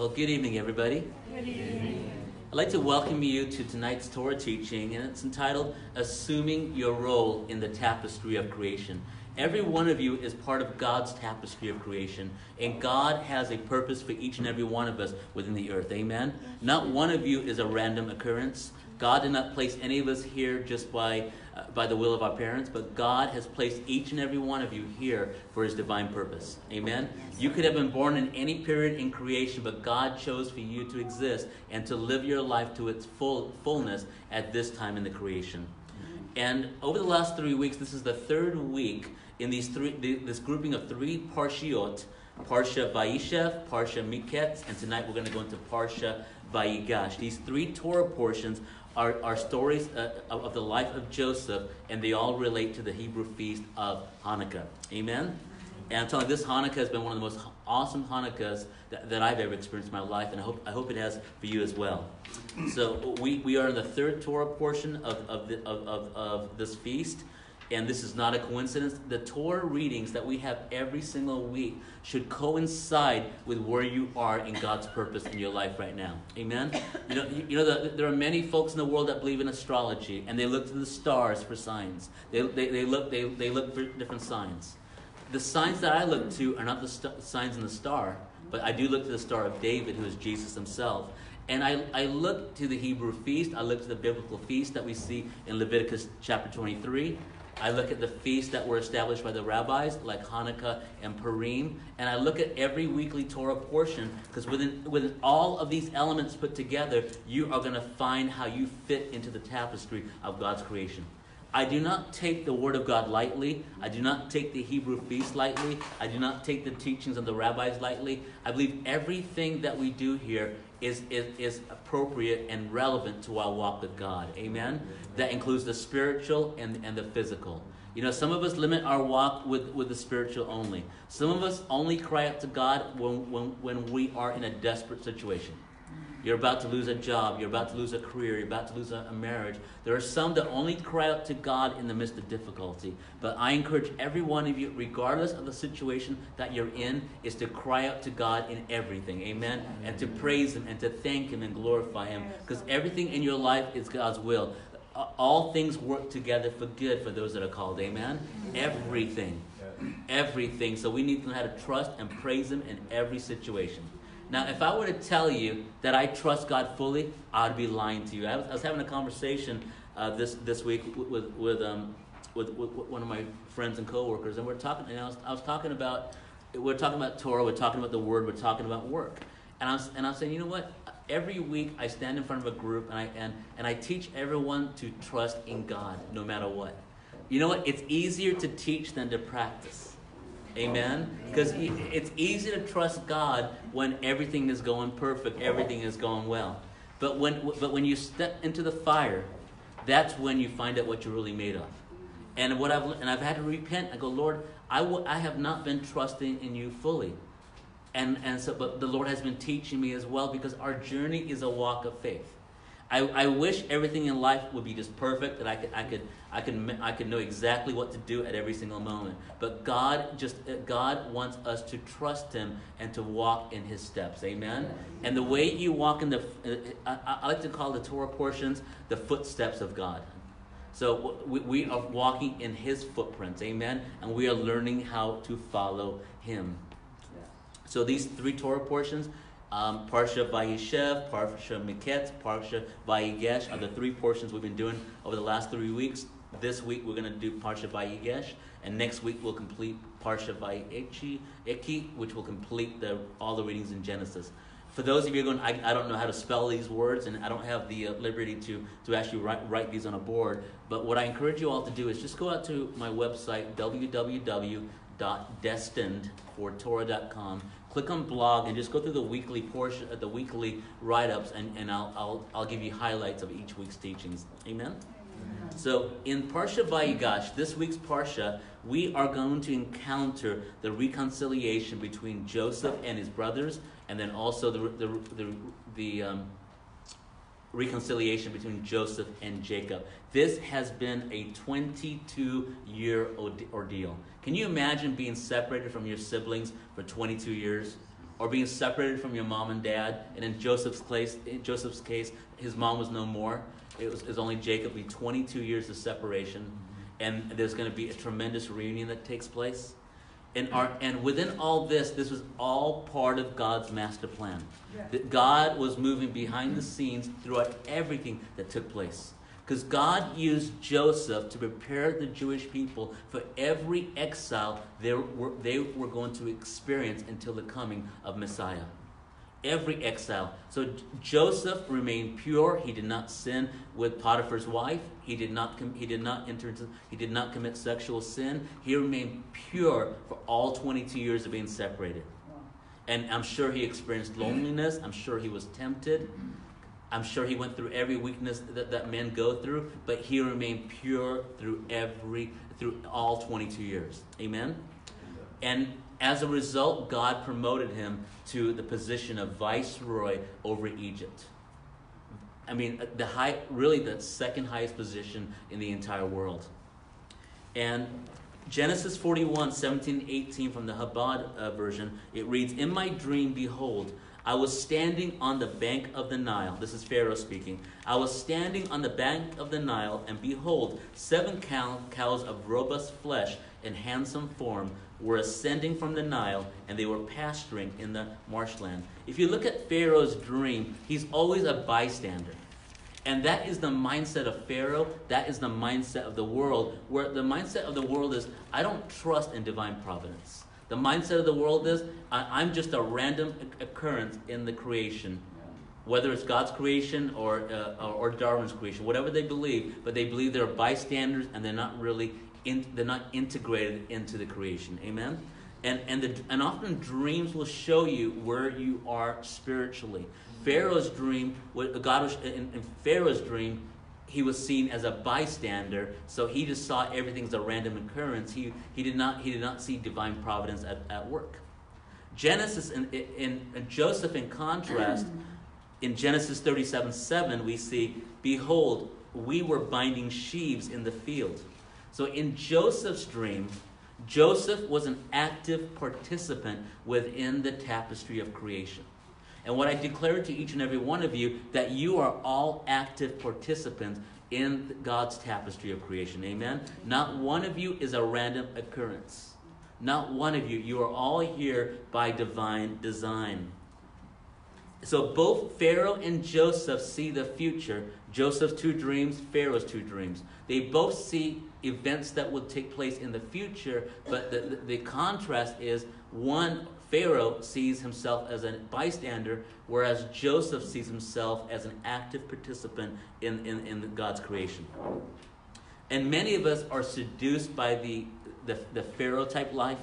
Well, good evening, everybody. Good evening. I'd like to welcome you to tonight's Torah teaching, and it's entitled Assuming Your Role in the Tapestry of Creation. Every one of you is part of God's tapestry of creation, and God has a purpose for each and every one of us within the earth. Amen? Not one of you is a random occurrence. God did not place any of us here just by, uh, by the will of our parents, but God has placed each and every one of you here for His divine purpose. Amen? You could have been born in any period in creation, but God chose for you to exist and to live your life to its full fullness at this time in the creation. And over the last three weeks, this is the third week in these three, this grouping of three parshiot, Parsha Vayishev, Parsha Miketz, and tonight we're going to go into Parsha Vayigash. These three Torah portions are, are stories uh, of the life of Joseph, and they all relate to the Hebrew feast of Hanukkah. Amen? And I'm telling you, this Hanukkah has been one of the most awesome Hanukkahs that, that I've ever experienced in my life, and I hope, I hope it has for you as well. So we, we are in the third Torah portion of, of, the, of, of, of this feast and this is not a coincidence, the Torah readings that we have every single week should coincide with where you are in God's purpose in your life right now. Amen? You know, you, know the, there are many folks in the world that believe in astrology, and they look to the stars for signs. They, they, they, look, they, they look for different signs. The signs that I look to are not the st- signs in the star, but I do look to the Star of David, who is Jesus himself. And I, I look to the Hebrew feast, I look to the biblical feast that we see in Leviticus chapter 23. I look at the feasts that were established by the rabbis, like Hanukkah and Purim, and I look at every weekly Torah portion because within, within all of these elements put together, you are going to find how you fit into the tapestry of God's creation. I do not take the Word of God lightly. I do not take the Hebrew feast lightly. I do not take the teachings of the rabbis lightly. I believe everything that we do here is, is, is appropriate and relevant to our walk with God. Amen? That includes the spiritual and, and the physical. You know, some of us limit our walk with, with the spiritual only. Some of us only cry out to God when, when, when we are in a desperate situation. You're about to lose a job. You're about to lose a career. You're about to lose a, a, marriage. There are some that only cry out to God in the midst of difficulty. But I encourage every one of you, regardless of the situation that you're in, is to cry out to God in everything. Amen? And to praise Him and to thank Him and glorify Him. Because everything in your life is God's will. All things work together for good for those that are called. Amen? Everything. Everything. So we need to know how to trust and praise Him in every situation. Now, if I were to tell you that I trust God fully, I'd be lying to you. I was, I was having a conversation uh, this this week with with, um, with, with one of my friends and coworkers, and we're talking. And I was, I was talking about we're talking about Torah, we're talking about the Word, we're talking about work, and I was and I was saying, you know what? Every week I stand in front of a group and I and, and I teach everyone to trust in God no matter what. You know what? It's easier to teach than to practice. Amen? Because it's easy to trust God when everything is going perfect, everything is going well. But when, but when you step into the fire, that's when you find out what you're really made of. And what I've and I've had to repent. I go, Lord, I, w- I have not been trusting in you fully. And and so, but the Lord has been teaching me as well because our journey is a walk of faith. I, I wish everything in life would be just perfect that I could I could I could I could know exactly what to do at every single moment. But God just uh, God wants us to trust Him and to walk in His steps. Amen. And the way you walk in the uh, uh, I, I like to call the Torah portions the footsteps of God. So we, we are walking in His footprints. Amen. And we are learning how to follow Him. So these three Torah portions um, Parsha Vayishev, Parsha Miketz, Parsha Vayigash are the three portions we've been doing over the last three weeks. This week we're going to do Parsha Vayigash, and next week we'll complete Parsha Vayechi, which will complete the, all the readings in Genesis. For those of you going, I, I don't know how to spell these words, and I don't have the uh, liberty to, to actually write, write these on a board, but what I encourage you all to do is just go out to my website, www.destinedfortorah.com click on blog and just go through the weekly portion, uh, the weekly write-ups, and, and I'll, I'll, I'll give you highlights of each week's teachings. Amen? Amen. So in Parsha Vayigash, this week's Parsha, we are going to encounter the reconciliation between Joseph and his brothers, and then also the, the, the, the um, reconciliation between Joseph and Jacob. This has been a 22 year ordeal. Can you imagine being separated from your siblings for 22 years? or being separated from your mom and dad. And in Joseph's case, in Joseph's case, his mom was no more. It was, it was only Jacob. Be 22 years of separation, and there's going to be a tremendous reunion that takes place. And, our, and within all this, this was all part of God's master plan. That God was moving behind the scenes throughout everything that took place. Because God used Joseph to prepare the Jewish people for every exile they were, they were going to experience until the coming of Messiah. Every exile. So Joseph remained pure. He did not sin with Potiphar's wife. He did not com- he did not enter into, he did not commit sexual sin. He remained pure for all 22 years of being separated. And I'm sure he experienced loneliness. I'm sure he was tempted. I'm sure he went through every weakness that, that men go through, but he remained pure through every through all 22 years. Amen. And as a result, God promoted him to the position of viceroy over Egypt. I mean, the high, really the second highest position in the entire world. And Genesis 41, 17, 18 from the Chabad uh, version, it reads, In my dream, behold, I was standing on the bank of the Nile. This is Pharaoh speaking. I was standing on the bank of the Nile, and behold, seven cow- cows of robust flesh and handsome form were ascending from the Nile, and they were pasturing in the marshland. If you look at Pharaoh's dream, he's always a bystander. And that is the mindset of Pharaoh. That is the mindset of the world, where the mindset of the world is I don't trust in divine providence. The mindset of the world is I, am just a random occurrence in the creation, whether it's God's creation or, uh, or Darwin's creation, whatever they believe, but they believe they're bystanders and they're not really in, they're not integrated into the creation. Amen. And and the, and often dreams will show you where you are spiritually. Pharaoh's dream, God was in, in Pharaoh's dream, he was seen as a bystander, so he just saw everything as a random occurrence. He, he, did, not, he did not see divine providence at, at work. Genesis, in, in, in Joseph, in contrast, in Genesis 37 7, we see, Behold, we were binding sheaves in the field. So in Joseph's dream, Joseph was an active participant within the tapestry of creation. And what I declare to each and every one of you that you are all active participants in God's tapestry of creation. Amen. Not one of you is a random occurrence. Not one of you. You are all here by divine design. So both Pharaoh and Joseph see the future. Joseph's two dreams, Pharaoh's two dreams. They both see events that will take place in the future, but the, the, the contrast is one Pharaoh sees himself as a bystander, whereas Joseph sees himself as an active participant in, in, in God's creation. And many of us are seduced by the, the, the Pharaoh type life,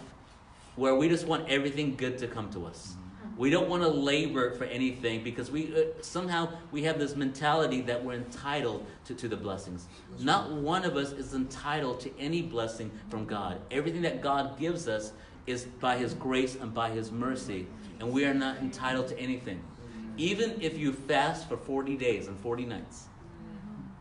where we just want everything good to come to us. We don't want to labor for anything because we uh, somehow we have this mentality that we're entitled to, to the blessings. Not one of us is entitled to any blessing from God. Everything that God gives us is by His grace and by His mercy, and we are not entitled to anything. Even if you fast for 40 days and 40 nights,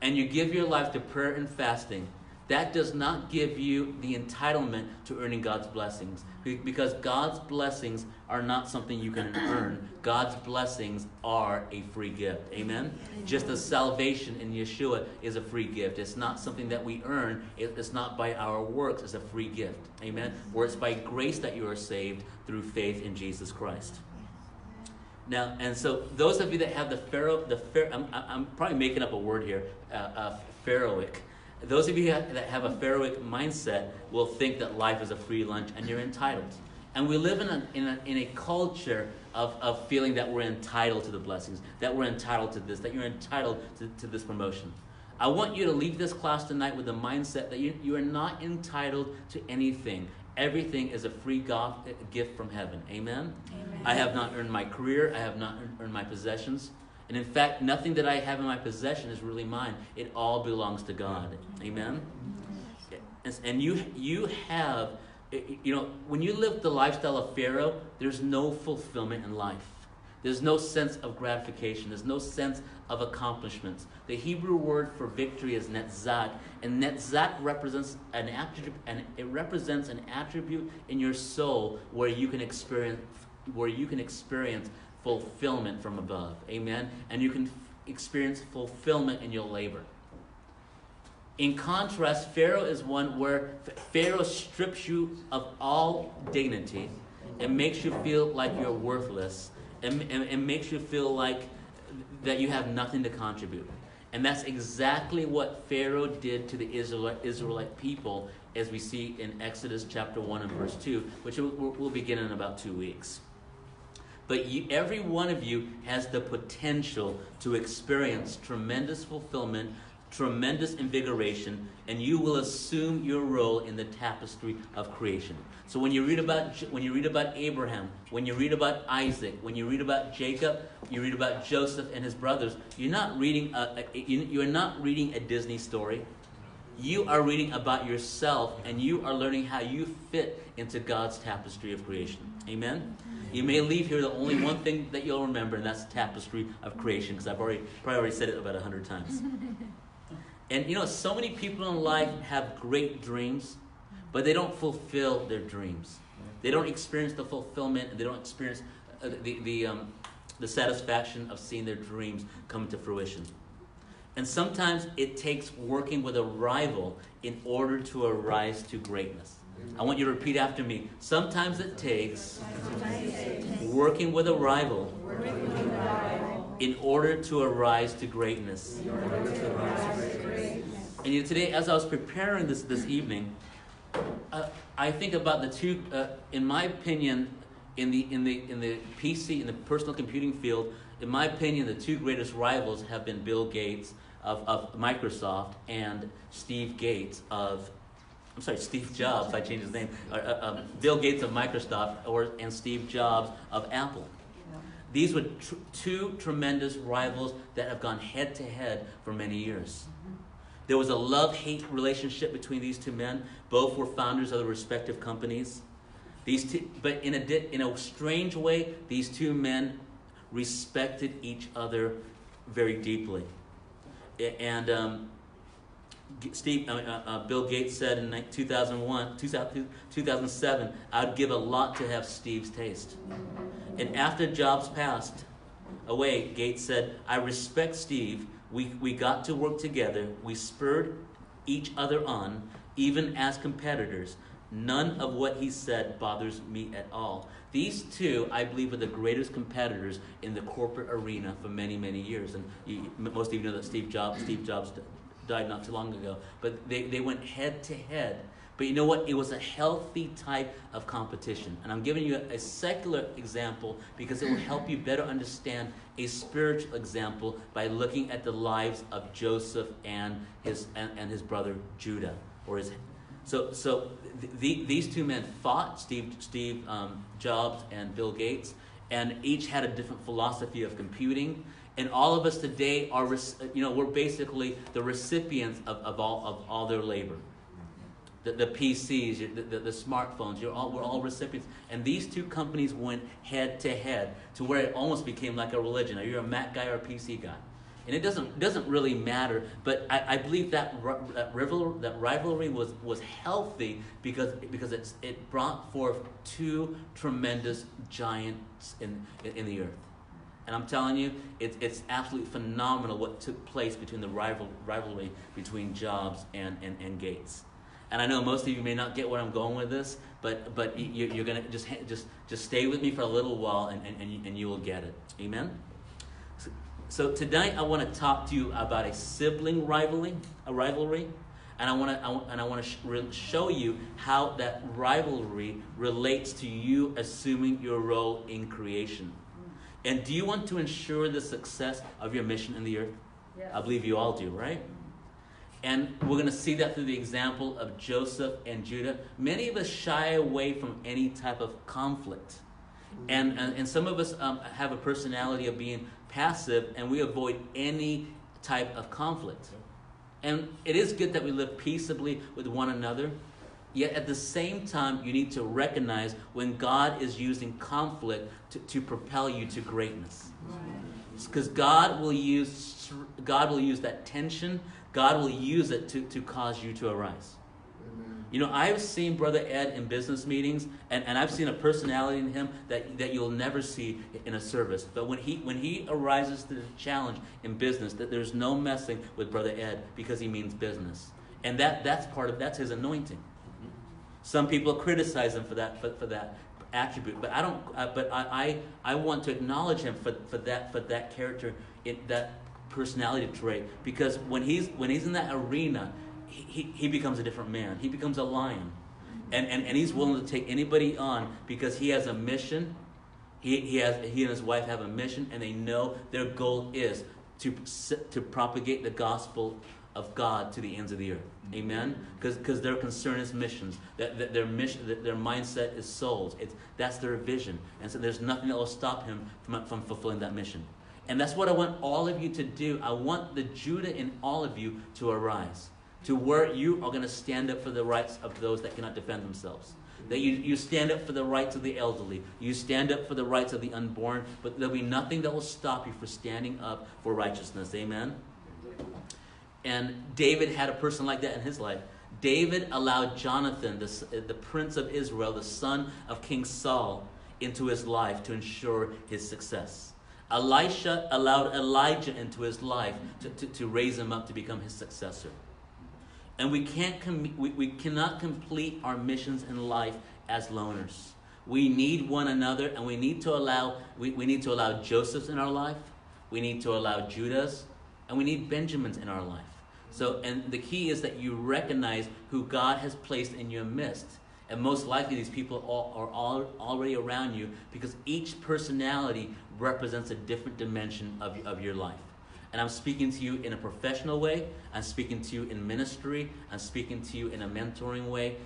and you give your life to prayer and fasting, that does not give you the entitlement to earning God's blessings. Because God's blessings are not something you can earn. God's blessings are a free gift. Amen? Just as salvation in Yeshua is a free gift. It's not something that we earn, it's not by our works, it's a free gift. Amen? Where it's by grace that you are saved through faith in Jesus Christ. Now, and so those of you that have the Pharaoh, the Pharaoh, I'm, I'm probably making up a word here, uh, uh, Pharaohic. Those of you that have a Pharaohic mindset will think that life is a free lunch and you're entitled. And we live in a, in a, in a culture of, of feeling that we're entitled to the blessings, that we're entitled to this, that you're entitled to, to this promotion. I want you to leave this class tonight with the mindset that you, you are not entitled to anything. Everything is a free gift from heaven. Amen? Amen? I have not earned my career, I have not earned my possessions. And in fact, nothing that I have in my possession is really mine. It all belongs to God. Amen? And you, you have, you know, when you live the lifestyle of Pharaoh, there's no fulfillment in life. There's no sense of gratification. There's no sense of accomplishments. The Hebrew word for victory is netzach, and netzach represents an attribute, and it represents an attribute in your soul where you can experience where you can experience fulfillment from above. Amen? And you can f- experience fulfillment in your labor. In contrast, Pharaoh is one where Pharaoh strips you of all dignity and makes you feel like you're worthless and, and, and makes you feel like that you have nothing to contribute. And that's exactly what Pharaoh did to the Israelite, people, as we see in Exodus chapter 1 and verse 2, which we'll, we'll begin in about two weeks. But you, every one of you has the potential to experience tremendous fulfillment tremendous invigoration, and you will assume your role in the tapestry of creation. So when you read about when you read about Abraham, when you read about Isaac, when you read about Jacob, you read about Joseph and his brothers. You're not reading a, a you're not reading a Disney story. You are reading about yourself, and you are learning how you fit into God's tapestry of creation. Amen. You may leave here the only one thing that you'll remember, and that's the tapestry of creation, because I've already probably already said it about a hundred times. And you know, so many people in life have great dreams, but they don't fulfill their dreams. They don't experience the fulfillment, and they don't experience uh, the, the, um, the satisfaction of seeing their dreams come to fruition. And sometimes it takes working with a rival in order to arise to greatness. I want you to repeat after me. Sometimes it takes working with a rival in order to arise to greatness. And you know, today, as I was preparing this this evening, uh, I think about the two. Uh, in my opinion, in the in the in the PC in the personal computing field, in my opinion, the two greatest rivals have been Bill Gates of, of Microsoft and Steve Gates of I'm sorry, Steve Jobs. I changed his name. Uh, uh, um, Bill Gates of Microsoft, or and Steve Jobs of Apple. These were tr- two tremendous rivals that have gone head to head for many years. There was a love hate relationship between these two men. Both were founders of the respective companies. These two, but in a, in a strange way, these two men respected each other very deeply. And um, Steve, uh, uh, uh Bill Gates said in 2001, 2007, I'd give a lot to have Steve's taste. And after Jobs passed away, Gates said, I respect Steve we, we got to work together. We spurred each other on, even as competitors. None of what he said bothers me at all. These two, I believe, are the greatest competitors in the corporate arena for many, many years. And you, most of you know that Steve Jobs, Steve Jobs died not too long ago. But they, they went head to head but you know what? It was a healthy type of competition. And I'm giving you a, a, secular example because it will help you better understand a spiritual example by looking at the lives of Joseph and his, and, and his brother Judah. Or his, so so the, these two men fought, Steve, Steve um, Jobs and Bill Gates, and each had a different philosophy of computing. And all of us today are, you know, we're basically the recipients of, of, all, of all their labor the, the PCs, the, the, the, smartphones, you're all, we're all recipients. And these two companies went head to head to where it almost became like a religion. Are you a Mac guy or a PC guy? And it doesn't, doesn't really matter, but I, I believe that, that, rival, that rivalry was, was healthy because, because it's, it brought forth two tremendous giants in, in, in the earth. And I'm telling you, it's, it's absolutely phenomenal what took place between the rival, rivalry between Jobs and, and, and Gates. And I know most of you may not get where I'm going with this, but but you, are gonna just just just stay with me for a little while, and and, and, you, will get it. Amen. So, so tonight I want to talk to you about a sibling rivalry, a rivalry, and I want to and I want to sh- show you how that rivalry relates to you assuming your role in creation. And do you want to ensure the success of your mission in the earth? Yes. I believe you all do, right? And we're going to see that through the example of Joseph and Judah. Many of us shy away from any type of conflict. And, and, and some of us um, have a personality of being passive, and we avoid any type of conflict. And it is good that we live peaceably with one another. Yet at the same time, you need to recognize when God is using conflict to, to propel you to greatness. Because God will use God will use that tension God will use it to, to cause you to arise. You know, I've seen Brother Ed in business meetings, and, and I've seen a personality in him that, that you'll never see in a service. But when he when he arises to the challenge in business, that there's no messing with Brother Ed because he means business. And that, that's part of that's his anointing. Some people criticize him for that for, for that attribute, but I don't. Uh, but I, I I want to acknowledge him for, for that for that character, it, that personality trait, because when he's when he's in that arena, he, he becomes a different man. He becomes a lion. And, and, and he's willing to take anybody on because he has a mission. He, he, has, he and his wife have a mission, and they know their goal is to, to propagate the gospel of God to the ends of the earth. Amen? Because their concern is missions. That, that their mission, that their mindset is souls. It's, that's their vision. And so there's nothing that will stop him from, from fulfilling that mission. And that's what I want all of you to do. I want the Judah in all of you to arise to where you are going to stand up for the rights of those that cannot defend themselves. That you, you stand up for the rights of the elderly. You stand up for the rights of the unborn. But there'll be nothing that will stop you from standing up for righteousness. Amen? And David had a person like that in his life. David allowed Jonathan, the, the prince of Israel, the son of King Saul, into his life to ensure his success. Elisha allowed Elijah into his life to, to, to raise him up to become his successor. And we, can't com- we, we cannot complete our missions in life as loners. We need one another and we need to allow we, we need to allow Joseph's in our life. We need to allow Judah's and we need Benjamin's in our life. So and the key is that you recognize who God has placed in your midst. And most likely these people are all, already around you because each personality represents a different dimension of, of your life. And I'm speaking to you in a professional way. I'm speaking to you in ministry. I'm speaking to you in a mentoring way.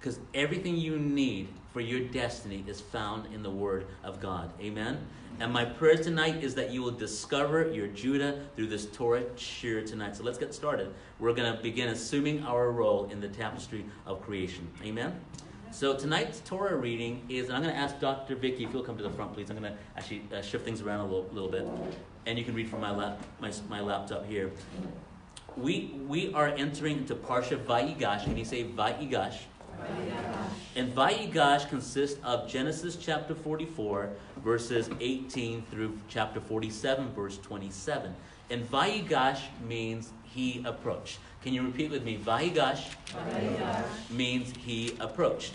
Because everything you need for your destiny is found in the Word of God. Amen? And my prayer tonight is that you will discover your Judah through this Torah shiur tonight. So let's get started. We're going to begin assuming our role in the tapestry of creation. Amen? So tonight's Torah reading is, I'm going to ask Dr. Vicky if you'll come to the front, please. I'm going to actually uh, shift things around a little, little bit, and you can read from my lap, my, my laptop here. We we are entering into Parsha Vayigash. Can you say Vayigash? And Vayigash consists of Genesis chapter 44, verses 18 through chapter 47, verse 27. And Vayigash means he approached. Can you repeat with me? Vayigash, means he approached.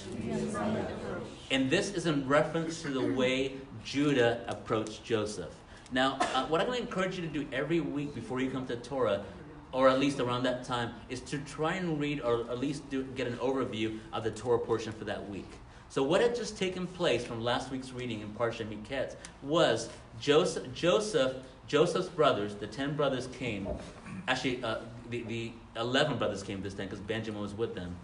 And this is in reference to the way Judah approached Joseph. Now, uh, what I'm going to encourage you to do every week before you come to Torah, or at least around that time, is to try and read or at least do, get an overview of the Torah portion for that week. So, what had just taken place from last week's reading in Parsha Miketz was Joseph, Joseph, Joseph's brothers, the ten brothers came. Actually, uh, the, the 11 brothers came this time because Benjamin was with them.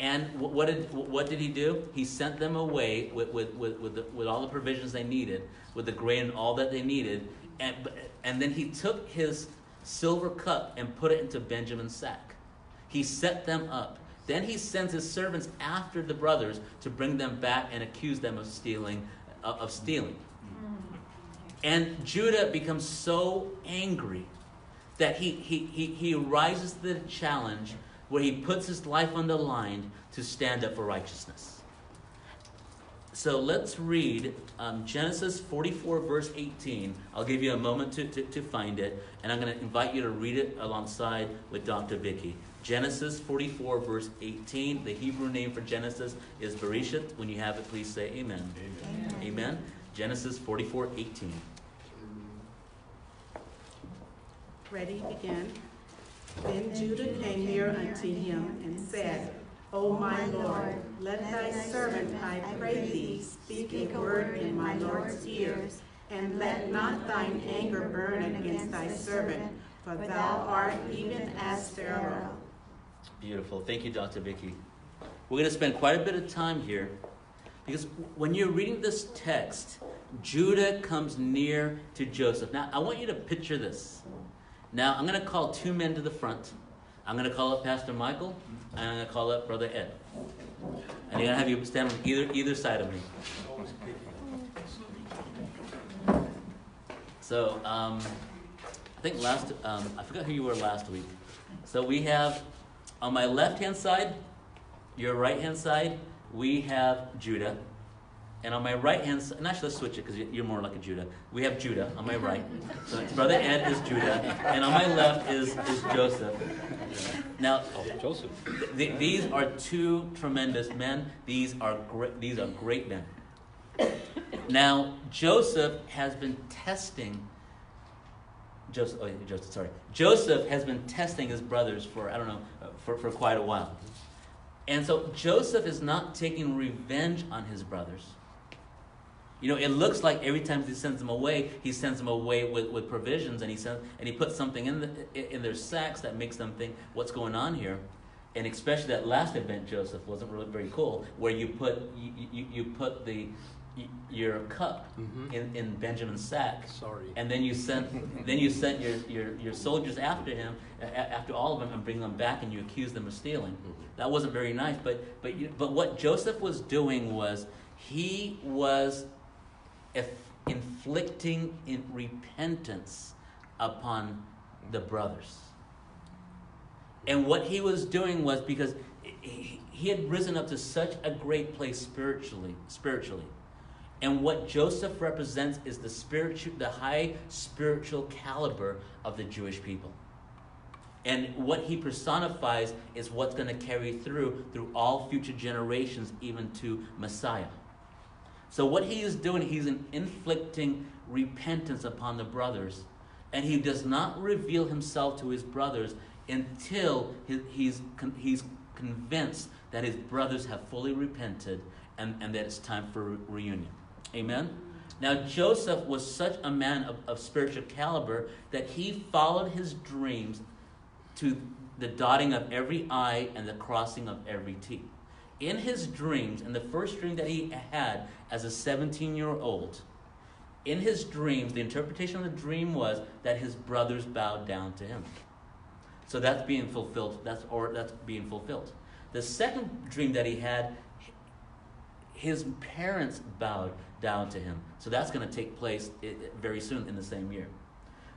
And what did, what did he do? He sent them away with, with, with, with, the, with all the provisions they needed, with the grain and all that they needed. And, and then he took his silver cup and put it into Benjamin's sack. He set them up. Then he sends his servants after the brothers to bring them back and accuse them of stealing. Uh, of stealing. And Judah becomes so angry that he, he, he, he rises to the challenge where he puts his life on the line to stand up for righteousness. So let's read um, Genesis 44, verse 18. I'll give you a moment to, to, to find it, and I'm going to invite you to read it alongside with Dr. Vicky. Genesis 44, verse 18. The Hebrew name for Genesis is Bereshit. When you have it, please say amen. Amen. amen. Genesis 44, 18. Ready, begin. Then Judah came near unto him and said, O my Lord, let thy servant, I pray thee, speak a word in my Lord's ears, and let not thine anger burn against thy servant, for thou art even as Pharaoh. Beautiful. Thank you, Dr. Vicky. We're going to spend quite a bit of time here because when you're reading this text, Judah comes near to Joseph. Now, I want you to picture this. Now, I'm going to call two men to the front. I'm going to call up Pastor Michael, and I'm going to call up Brother Ed. And I'm going to have you stand on either, either side of me. So, um, I think last, um, I forgot who you were last week. So we have, on my left hand side, your right hand side, we have Judah. And on my right hand side, and actually let's switch it because you're more like a Judah. We have Judah on my right. So brother Ed is Judah. And on my left is, is Joseph. Now, Oh, Joseph. th- these are two tremendous men. These are great, these are great men. Now, Joseph has been testing Joseph, oh, Joseph, sorry. Joseph has been testing his brothers for, I don't know, uh, for, for quite a while. And so Joseph is not taking revenge on his brothers. You know, it looks like every time he sends them away, he sends them away with, with provisions and he sends, and he puts something in, the, in their sacks that makes them think, what's going on here? And especially that last event, Joseph, wasn't really very cool, where you put, you, you, you put the, your cup Mhm. in, in Benjamin's sack Sorry. and then you sent then you sent your, your, your soldiers after him a- after all of them and bring them back and you accuse them of stealing that wasn't very nice but but you, but what joseph was doing was he was inflicting in repentance upon the brothers and what he was doing was because he, had risen up to such a great place spiritually spiritually and what Joseph represents is the spiritual, the high spiritual caliber of the Jewish people. And what he personifies is what's going to carry through through all future generations, even to Messiah. So what he is doing, he's in- inflicting repentance upon the brothers, and he does not reveal himself to his brothers until he's he's convinced that his brothers have fully repented and, and that it's time for reunion. Amen. Now Joseph was such a man of, of spiritual caliber that he followed his dreams to the dotting of every I and the crossing of every T. In his dreams, in the first dream that he had as a 17 year old, in his dreams, the interpretation of the dream was that his brothers bowed down to him. So that's being fulfilled. That's or that's being fulfilled. The second dream that he had, his parents bowed down to him. So that's going to take place i- i- very soon in the same year.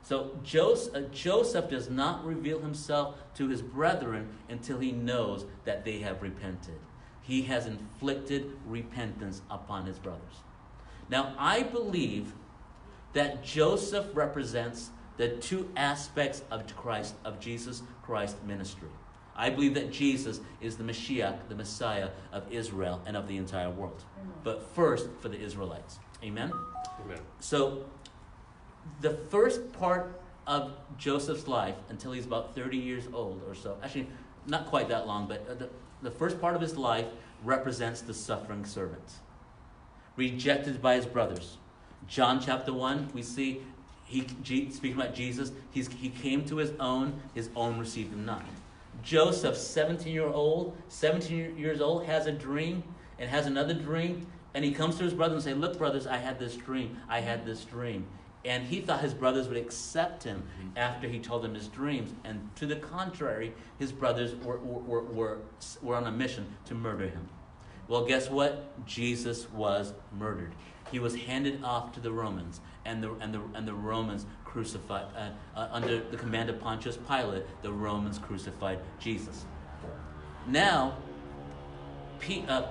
So uh, Joseph does not reveal himself to his brethren until he knows that they have repented. He has inflicted repentance upon his brothers. Now, I believe that Joseph represents the two aspects of Christ, of Jesus Christ's ministry. I believe that Jesus is the Mashiach, the Messiah of Israel and of the entire world. But first, for the Israelites. Amen? Amen. So, the first part of Joseph's life, until he's about 30 years old or so, actually, not quite that long, but uh, the, the first part of his life represents the suffering servant, rejected by his brothers. John chapter 1, we see, he, speaking about Jesus, he's, he came to his own, his own received him not. Joseph, 17 year old, 17 years old, has a dream and has another dream, and he comes to his brothers and say, "Look, brothers, I had this dream. I had this dream." And he thought his brothers would accept him after he told them his dreams. And to the contrary, his brothers were, were, were, were on a mission to murder him. Well, guess what? Jesus was murdered. He was handed off to the Romans, and the, and the, and the Romans crucified, uh, uh, under the command of Pontius Pilate, the Romans crucified Jesus. Now, P, uh,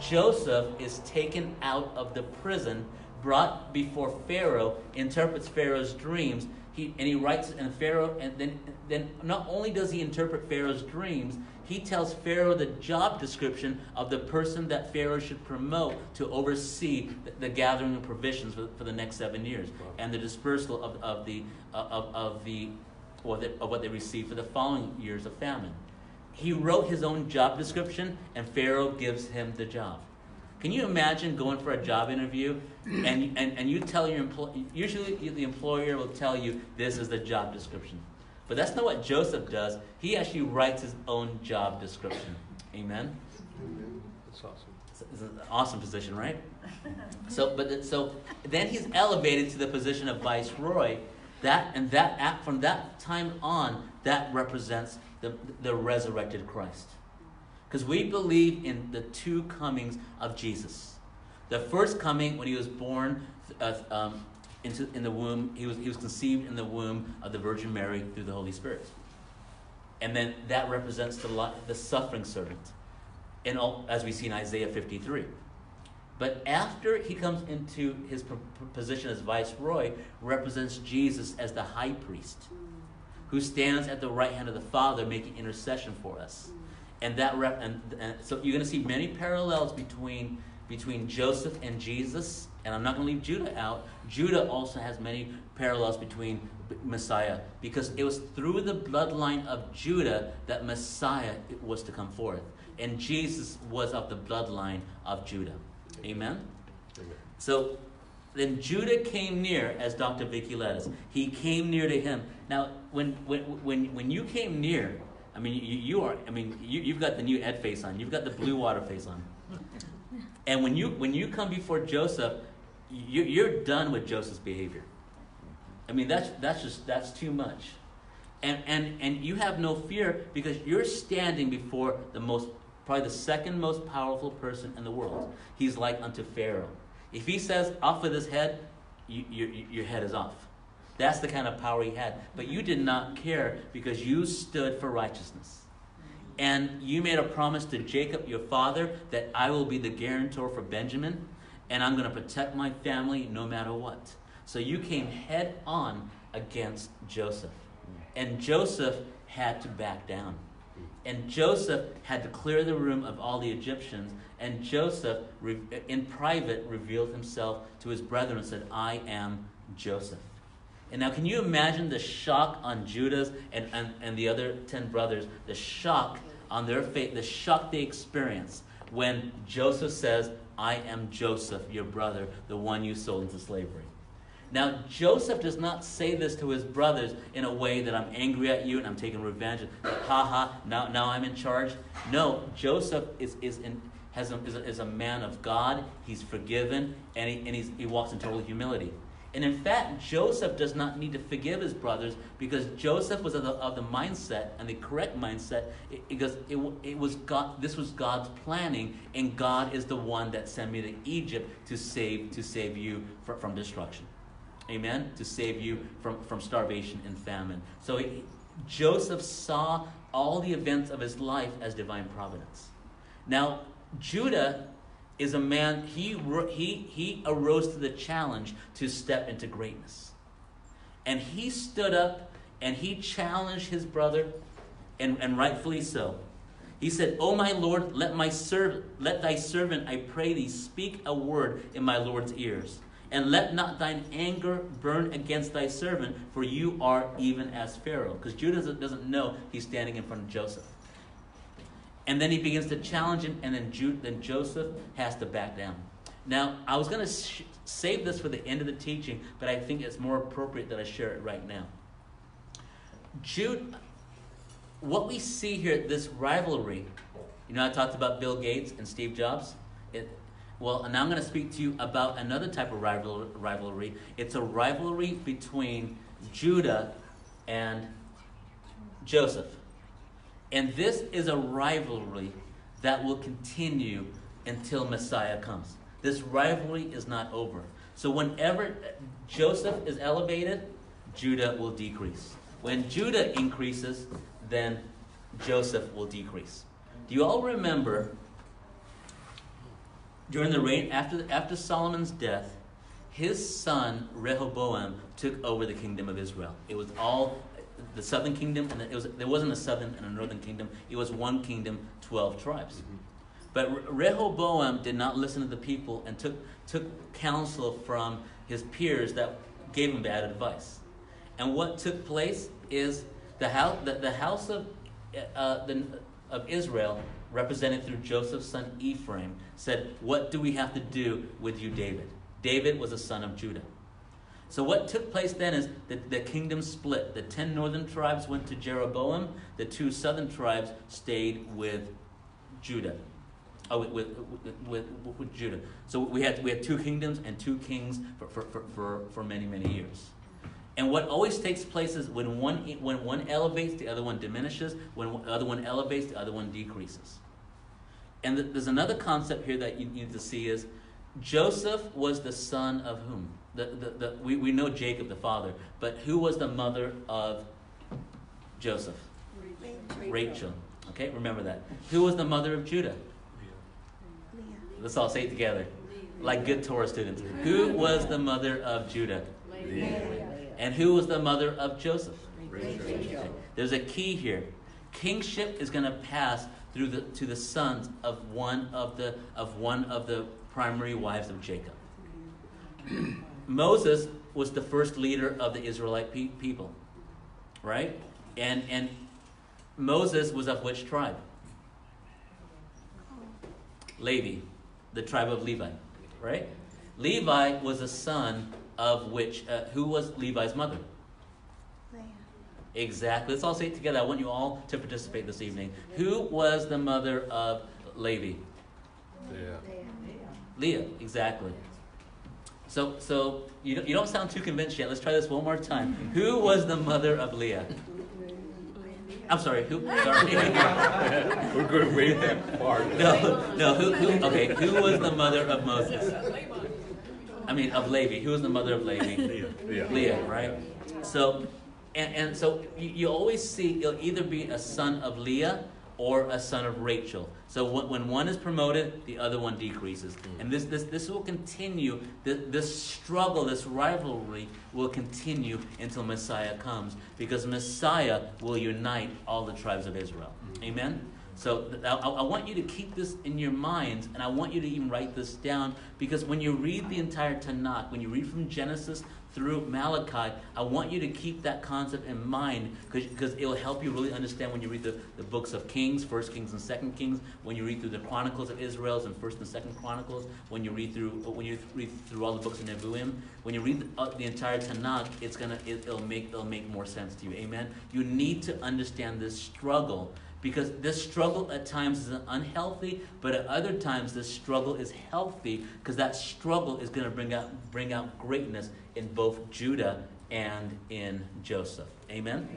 Joseph is taken out of the prison, brought before Pharaoh, interprets Pharaoh's dreams, he, and he writes, and Pharaoh, and then, then not only does he interpret Pharaoh's dreams, he tells Pharaoh the job description of the person that Pharaoh should promote to oversee the, the gathering of provisions for, for the next seven years Wow. and the dispersal of, of the uh, of, of the or the, of what they receive for the following years of famine. He wrote his own job description, and Pharaoh gives him the job. Can you imagine going for a job interview and, and, and you tell your employer, usually the employer will tell you this is the job description. But that's not what Joseph does. He actually writes his own job description. Amen? That's awesome. It's it's an awesome position, right? So, but so then he's elevated to the position of viceroy. That and that act from that time on, that represents the, the resurrected Christ. Because we believe in the two comings of Jesus. The first coming when he was born uh, um, into in the womb, he was he was conceived in the womb of the Virgin Mary through the Holy Spirit. And then that represents the the suffering servant. and all, as we see in Isaiah 53. But after he comes into his position as viceroy, represents Jesus as the high priest, who stands at the right hand of the Father, making intercession for us. And that rep- and, and so you're going to see many parallels between between Joseph and Jesus. And I'm not going to leave Judah out. Judah also has many parallels between Messiah because it was through the bloodline of Judah that Messiah was to come forth, and Jesus was of the bloodline of Judah. Amen? Amen. So then Judah came near, as Dr. Vicky led us. He came near to him. Now, when, when, when, when you came near, I mean, you, you are, I mean, you, you've got the new Ed face on. You've got the blue water face on. And when you, when you come before Joseph, you, you're done with Joseph's behavior. I mean, that's, that's just, that's too much. And, and, and you have no fear because you're standing before the most probably the second most powerful person in the world. He's like unto Pharaoh. If he says, off with his head, you, you, your head is off. That's the kind of power he had. But you did not care because you stood for righteousness. And you made a promise to Jacob, your father, that I will be the guarantor for Benjamin, and I'm going to protect my family no matter what. So you came head on against Joseph. And Joseph had to back down. And Joseph had to clear the room of all the Egyptians. And Joseph, in private, revealed himself to his brethren and said, I am Joseph. And now, can you imagine the shock on Judah's and, and, and the other 10 brothers, the shock on their faith, the shock they experience when Joseph says, I am Joseph, your brother, the one you sold into slavery? Now, Joseph does not say this to his brothers in a way that I'm angry at you and I'm taking revenge. Ha ha, now, now I'm in charge. No, Joseph is, is, in, has a, is, a, is a man of God. He's forgiven and, he, and he's, he walks in total humility. And in fact, Joseph does not need to forgive his brothers because Joseph was of the, of the mindset and the correct mindset because it, it was God, this was God's planning, and God is the one that sent me to Egypt to save to save you for, from destruction. Amen? To save you from, from starvation and famine. So Joseph saw all the events of his life as divine providence. Now, Judah is a man, he, he, he arose to the challenge to step into greatness. And he stood up and he challenged his brother, and, and rightfully so. He said, O my Lord, let, my serv- let thy servant, I pray thee, speak a word in my Lord's ears. And let not thine anger burn against thy servant, for you are even as Pharaoh. Because Judah doesn't know he's standing in front of Joseph. And then he begins to challenge him, and then, Ju- then Joseph has to back down. Now, I was going to sh- save this for the end of the teaching, but I think it's more appropriate that I share it right now. Jude, what we see here, this rivalry, you know, I talked about Bill Gates and Steve Jobs. It, well, now I'm going to speak to you about another type of rival, rivalry. It's a rivalry between Judah and Joseph. And this is a rivalry that will continue until Messiah comes. This rivalry is not over. So whenever Joseph is elevated, Judah will decrease. When Judah increases, then Joseph will decrease. Do you all remember during the reign after after Solomon's death, his son Rehoboam took over the kingdom of Israel. It was all the southern kingdom, and it was there wasn't a southern and a northern kingdom. It was one kingdom, twelve tribes. Mm-hmm. But Rehoboam did not listen to the people and took took counsel from his peers that gave him bad advice. And what took place is the house the, the house of uh, the, of Israel represented through Joseph's son Ephraim, said, What do we have to do with you, David? David was a son of Judah. So, what took place then is that the kingdom split. The ten northern tribes went to Jeroboam, the two southern tribes stayed with Judah. Oh, with, with, with, with Judah. So, we had, we had two kingdoms and two kings for, for, for, for, many, many years. And what always takes place is when one, when one elevates, the other one diminishes. When the other one elevates, the other one decreases. And the, there's another concept here that you need to see is Joseph was the son of whom? The, the, the, we, we know Jacob, the father, but who was the mother of Joseph? Rachel. Rachel. Okay, remember that. Who was the mother of Judah? Leah. Let's all say it together, like good Torah students. Who was the mother of Judah? Leah. And who was the mother of Joseph? Okay. There's a key here. Kingship is going to pass through the to the sons of one of the of one of the primary wives of Jacob. Moses was the first leader of the Israelite pe- people, right? And and Moses was of which tribe? Levi, the tribe of Levi, right? Levi was a son of which uh, who was Levi's mother? Exactly. Let's all say it together. I want you all to participate this evening. Who was the mother of Levi? Yeah. Leah. Exactly. So, so you don't, you don't sound too convinced yet. Let's try this one more time. Who was the mother of Leah? I'm sorry. Who? Sorry. We're going wait that far. no, no. Who? Who? Okay. Who was the mother of Moses? I mean, of Levi. Who was the mother of Levi? Yeah. Leah, right? So, and, and so you, you always see it'll either be a son of Leah or a son of Rachel. So when, when one is promoted, the other one decreases. Mm. And this, this, this will continue, this, this struggle, this rivalry will continue until Messiah comes because Messiah will unite all the tribes of Israel. Mm. Amen? So I, I want you to keep this in your minds, and I want you to even write this down because when you read the entire Tanakh, when you read from Genesis through Malachi, I want you to keep that concept in mind because it will help you really understand when you read the, the books of Kings, First Kings and Second Kings, when you read through the Chronicles of Israel and First and Second Chronicles, when you read through when you read through all the books of Nebuim, when you read the, uh, the entire Tanakh, it's gonna it, it'll make it'll make more sense to you. Amen. You need to understand this struggle because this struggle at times is unhealthy, but at other times this struggle is healthy because that struggle is going to bring out bring out greatness in both Judah and in Joseph. Amen.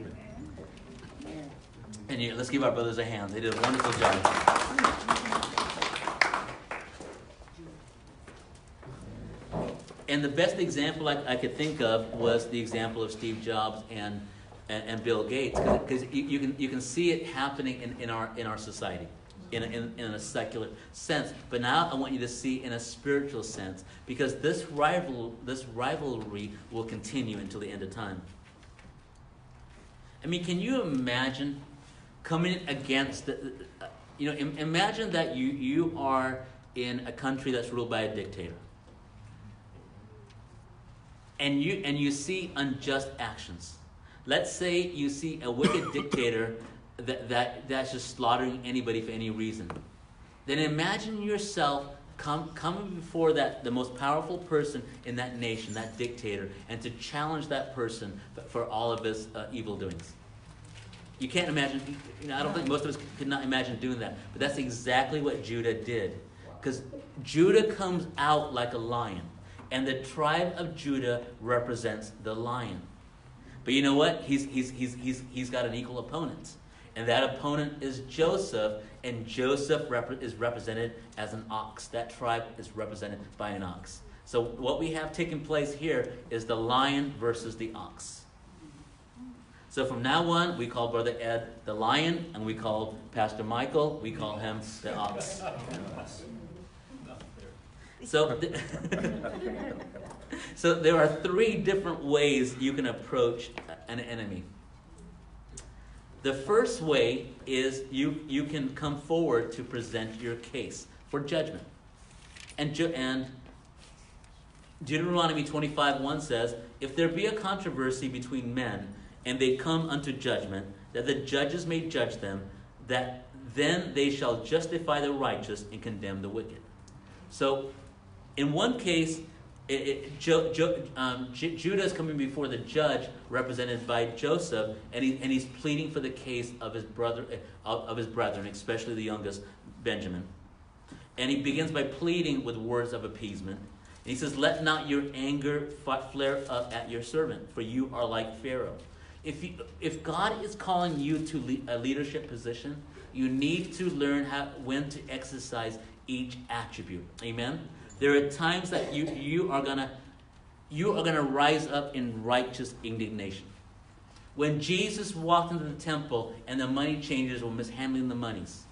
And you, let's give our brothers a hand. They did a wonderful job. And the best example I, I could think of was the example of Steve Jobs and and, and Bill Gates, because you, you, can, you can see it happening in, in, our, in our society. In a, in, in a secular sense, but now I want you to see in a spiritual sense, because this rival this rivalry will continue until the end of time. I mean, can you imagine coming against the, uh, you know, Im- imagine that you you are in a country that's ruled by a dictator, and you and you see unjust actions. Let's say you see a wicked dictator that, that, that's just slaughtering anybody for any reason. Then imagine yourself come, coming before that the most powerful person in that nation, that dictator, and to challenge that person for all of his uh, evil doings. You can't imagine, you know, I don't think most of us could not imagine doing that. But that's exactly what Judah did. Because Judah comes out like a lion, and the tribe of Judah represents the lion. But you know what? He's, he's, he's, he's, he's got an equal opponent. And that opponent is Joseph, and Joseph rep- is represented as an ox. That tribe is represented by an ox. So what we have taking place here is the lion versus the ox. So from now on, we call Brother Ed the lion, and we call Pastor Michael, we call him the ox. So, th- so there are three different ways you can approach an enemy. The first way is you, you can come forward to present your case for judgment. And, and Deuteronomy 25 1 says, If there be a controversy between men, and they come unto judgment, that the judges may judge them, that then they shall justify the righteous and condemn the wicked. So, in one case, it, it, jo, jo, um, J- Judah is coming before the judge, represented by Joseph, and, he, and he's pleading for the case of his brother, of, of his brethren, especially the youngest Benjamin. And he begins by pleading with words of appeasement. And he says, "Let not your anger flare up at your servant, for you are like Pharaoh." If you, if God is calling you to a leadership position, you need to learn how when to exercise each attribute. Amen. There are times that you, you are gonna you are gonna rise up in righteous indignation. When Jesus walked into the temple and the money changers were mishandling the monies,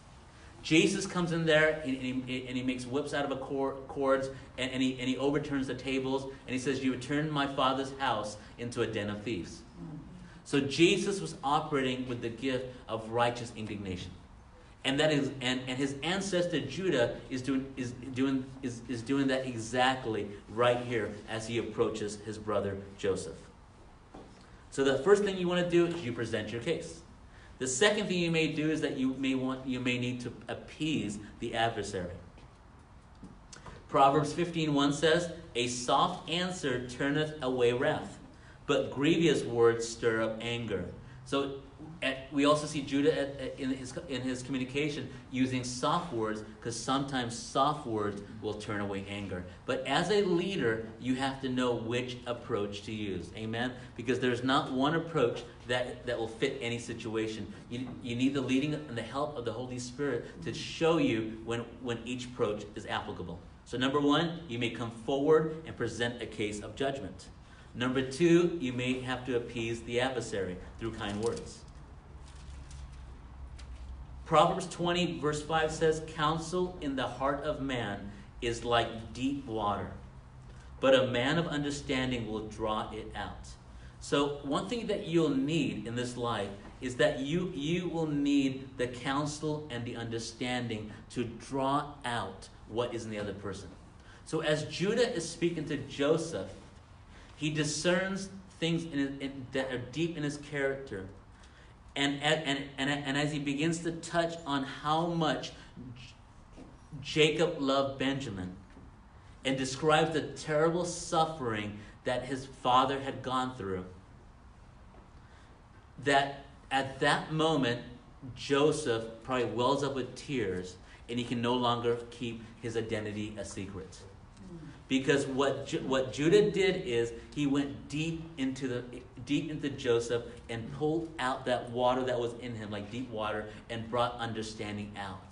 Jesus comes in there and he, and he makes whips out of a cords and, and, he, and he overturns the tables and he says, You have turned my father's house into a den of thieves. Mm. So Jesus was operating with the gift of righteous indignation. And that is and, and his ancestor Judah is doing is doing is, is doing that exactly right here as he approaches his brother Joseph. So the first thing you want to do is you present your case. The second thing you may do is that you may want you may need to appease the adversary. Proverbs 15:1 says, "A soft answer turneth away wrath, but grievous words stir up anger." So we also see Judah at, at, in, his, in his communication using soft words because sometimes soft words will turn away anger. But as a leader, you have to know which approach to use. Amen? Because there's not one approach that, that will fit any situation. You, you need the leading and the help of the Holy Spirit to show you when, when each approach is applicable. So, number one, you may come forward and present a case of judgment. Number two, you may have to appease the adversary through kind words. Proverbs 20, verse 5 says, Counsel in the heart of man is like deep water, but a man of understanding will draw it out. So, one thing that you'll need in this life is that you, you will need the counsel and the understanding to draw out what is in the other person. So, as Judah is speaking to Joseph, he discerns things in, in, that are deep in his character and, and, and, and as he begins to touch on how much Jacob loved Benjamin and describes the terrible suffering that his father had gone through, that at that moment, Joseph probably wells up with tears and he can no longer keep his identity a secret. Mm. Because what, what Judah did is he went deep into the deep into Joseph and pulled out that water that was in him, like deep water, and brought understanding out.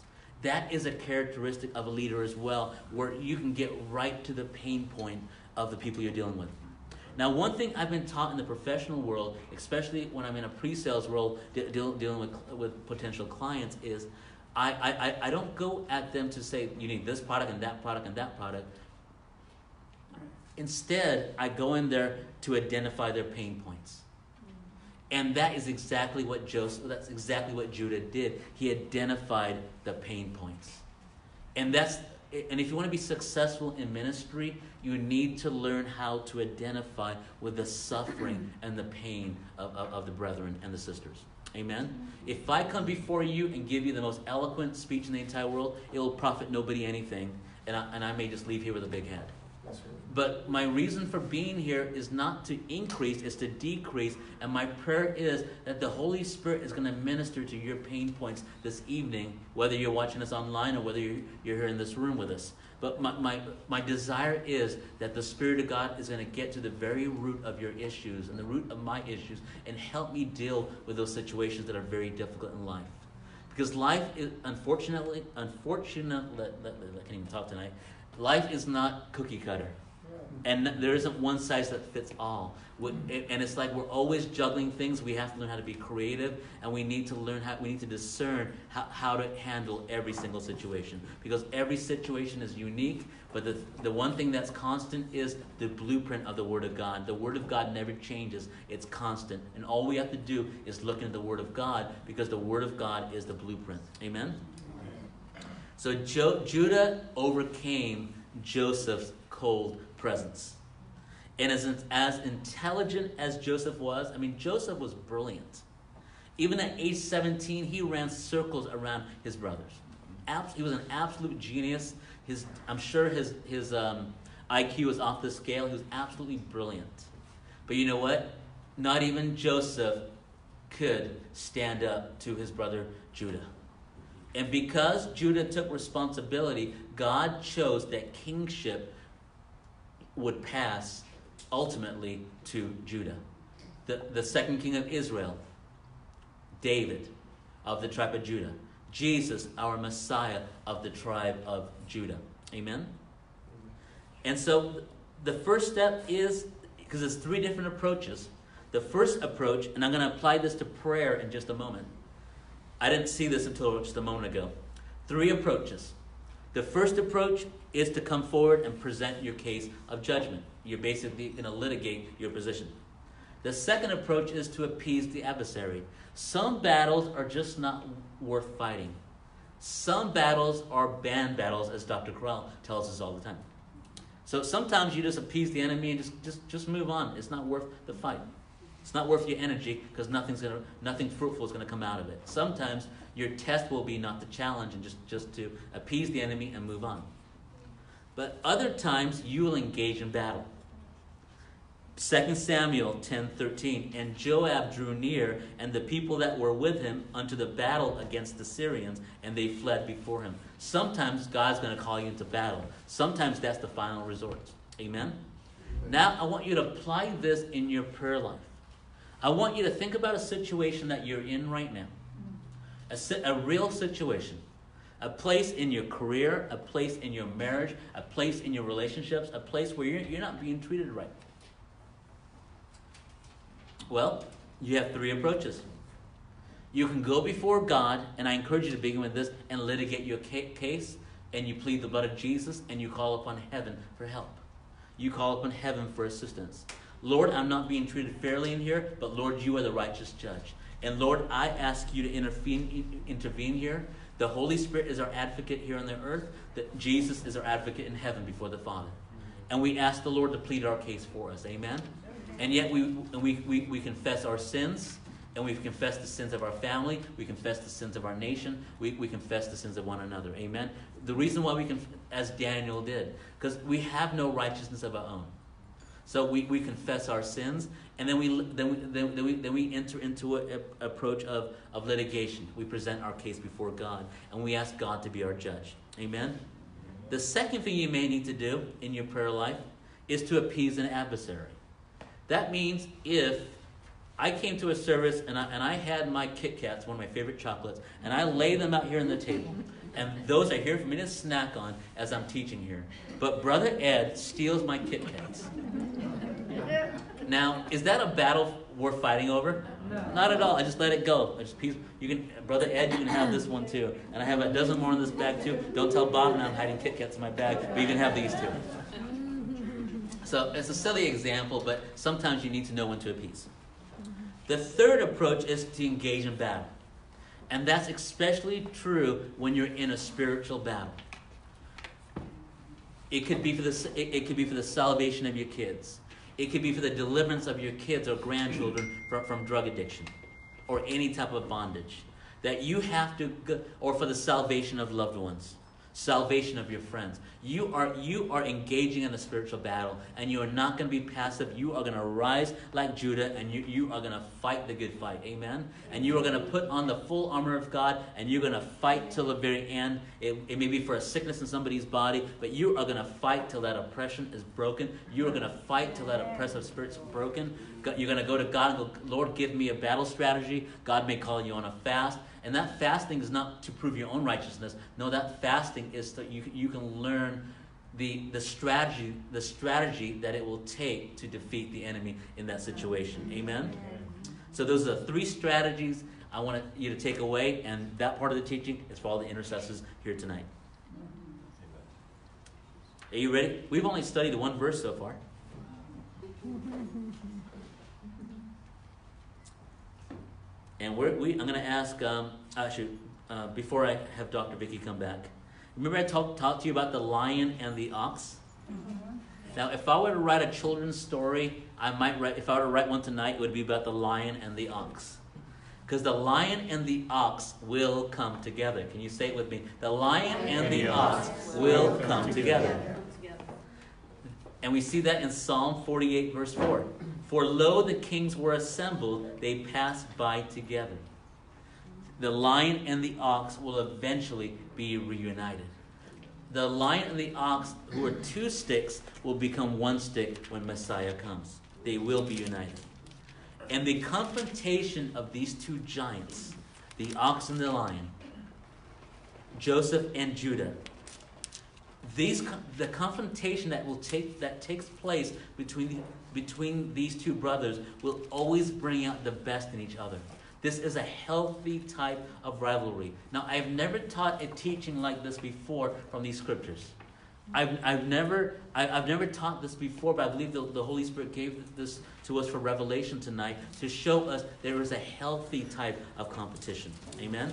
That is a characteristic of a leader as well, where you can get right to the pain point of the people you're dealing with. Now, one thing I've been taught in the professional world, especially when I'm in a pre-sales role de- de- dealing with, with potential clients, is I, I, I don't go at them to say, you need this product and that product and that product. Instead, I go in there to identify their pain points. And that is exactly what Joseph, that's exactly what Judah did. He identified the pain points. And that's and if you want to be successful in ministry, you need to learn how to identify with the suffering and the pain of, of, of the brethren and the sisters. Amen? If I come before you and give you the most eloquent speech in the entire world, it will profit nobody anything, and I, and I may just leave here with a big head. But my reason for being here is not to increase, it's to decrease. And my prayer is that the Holy Spirit is going to minister to your pain points this evening, whether you're watching us online or whether you're, here in this room with us. But my, my, my desire is that the Spirit of God is going to get to the very root of your issues and the root of my issues and help me deal with those situations that are very difficult in life. Because life is, unfortunately, unfortunately, I can't even talk tonight. Life is not cookie cutter. And there isn't one size that fits all. Mm-hmm. And it's like we're always juggling things. We have to learn how to be creative, and we need to learn how, we need to discern how, how to handle every single situation. Because every situation is unique, but the, the one thing that's constant is the blueprint of the Word of God. The Word of God never changes, it's constant. And all we have to do is look into the Word of God, because the Word of God is the blueprint. Amen? So jo- Judah overcame Joseph's cold presence. And as, as intelligent as Joseph was, I mean, Joseph was brilliant. Even at age 17, he ran circles around his brothers. Abs- he was an absolute genius. His, I'm sure his, his um, IQ was off the scale. He was absolutely brilliant. But you know what? Not even Joseph could stand up to his brother Judah. And because Judah took responsibility, God chose that kingship would pass ultimately to Judah. The, the second king of Israel, David of the tribe of Judah. Jesus, our Messiah of the tribe of Judah. Amen? And so the first step is, because there's three different approaches. The first approach, and I'm going to apply this to prayer in just a moment. I didn't see this until just a moment ago. Three approaches. The first approach is to come forward and present your case of judgment. You're basically going to litigate your position. The second approach is to appease the adversary. Some battles are just not worth fighting. Some battles are banned battles, as Dr. Corral tells us all the time. So sometimes you just appease the enemy and just, just, just move on. It's not worth the fight. It's not worth your energy because nothing's gonna, nothing fruitful is going to come out of it. Sometimes your test will be not to challenge and just, just to appease the enemy and move on. But other times you will engage in battle. 2 Samuel 10:13 and Joab drew near and the people that were with him unto the battle against the Syrians and they fled before him. Sometimes God's going to call you into battle. Sometimes that's the final resort. Amen. Now I want you to apply this in your prayer life. I want you to think about a situation that you're in right now. A, a real situation. A place in your career, a place in your marriage, a place in your relationships, a place where you're, you're not being treated right. Well, you have three approaches. You can go before God, and I encourage you to begin with this and litigate your case, and you plead the blood of Jesus, and you call upon heaven for help. You call upon heaven for assistance. Lord, I'm not being treated fairly in here, but Lord, you are the righteous judge. And Lord, I ask you to intervene, intervene here. The Holy Spirit is our advocate here on the earth, that Jesus is our advocate in heaven before the Father. And we ask the Lord to plead our case for us. Amen? And yet we, we, we, we confess our sins, and we confess the sins of our family, we confess the sins of our nation, we, we confess the sins of one another. Amen? The reason why we can, as Daniel did, because we have no righteousness of our own. So we, we confess our sins, and then we, then we, then, then we, then we enter into an approach of, of litigation. We present our case before God, and we ask God to be our judge. Amen? The second thing you may need to do in your prayer life is to appease an adversary. That means if I came to a service and I, and I had my Kit Kats, one of my favorite chocolates, and I lay them out here on the table, and those are here for me to snack on as I'm teaching here. But Brother Ed steals my Kit Kats. Now, is that a battle worth fighting over? No. Not at all. I just let it go. I just piece. You can, Brother Ed, you can have this one too, and I have a dozen more in this bag too. Don't tell Bob now I'm hiding Kit Kats in my bag, but you can have these two. So it's a silly example, but sometimes you need to know when to appease. The third approach is to engage in battle. And that's especially true when you're in a spiritual battle. It could be for the, it, it could be for the salvation of your kids. It could be for the deliverance of your kids or grandchildren from, from drug addiction or any type of bondage. That you have to, or for the salvation of loved ones salvation of your friends. You are you are engaging in a spiritual battle and you are not going to be passive. You are going to rise like Judah and you, you are going to fight the good fight. Amen. And you are going to put on the full armor of God and you're going to fight till the very end. It, it may be for a sickness in somebody's body, but you are going to fight till that oppression is broken. You are going to fight till that oppressive spirit's broken. You're going to go to God and go, Lord, give me a battle strategy. God may call you on a fast. And that fasting is not to prove your own righteousness. No, that fasting is that you, you can learn the, the strategy the strategy that it will take to defeat the enemy in that situation. Amen. So those are the three strategies I want you to take away, and that part of the teaching is for all the intercessors here tonight. Are you ready? We've only studied one verse so far. And we're, we, I'm going to ask, um, actually, uh, before I have Dr. Vicky come back, remember I talked talk to you about the lion and the ox? Mm-hmm. Now, if I were to write a children's story, I might write, if I were to write one tonight, it would be about the lion and the ox. Because the lion and the ox will come together. Can you say it with me? The lion and the ox will come together. And we see that in Psalm 48, verse 4. For lo, the kings were assembled, they passed by together. The lion and the ox will eventually be reunited. The lion and the ox, who are two sticks, will become one stick when Messiah comes. They will be united. And the confrontation of these two giants, the ox and the lion, Joseph and Judah, these, the confrontation that will take that takes place between the, between these two brothers will always bring out the best in each other. This is a healthy type of rivalry. Now, I've never taught a teaching like this before from these scriptures. I've, I've, never, I, have never taught this before, but I believe the, the Holy Spirit gave this to us for revelation tonight to show us there is a healthy type of competition. Amen?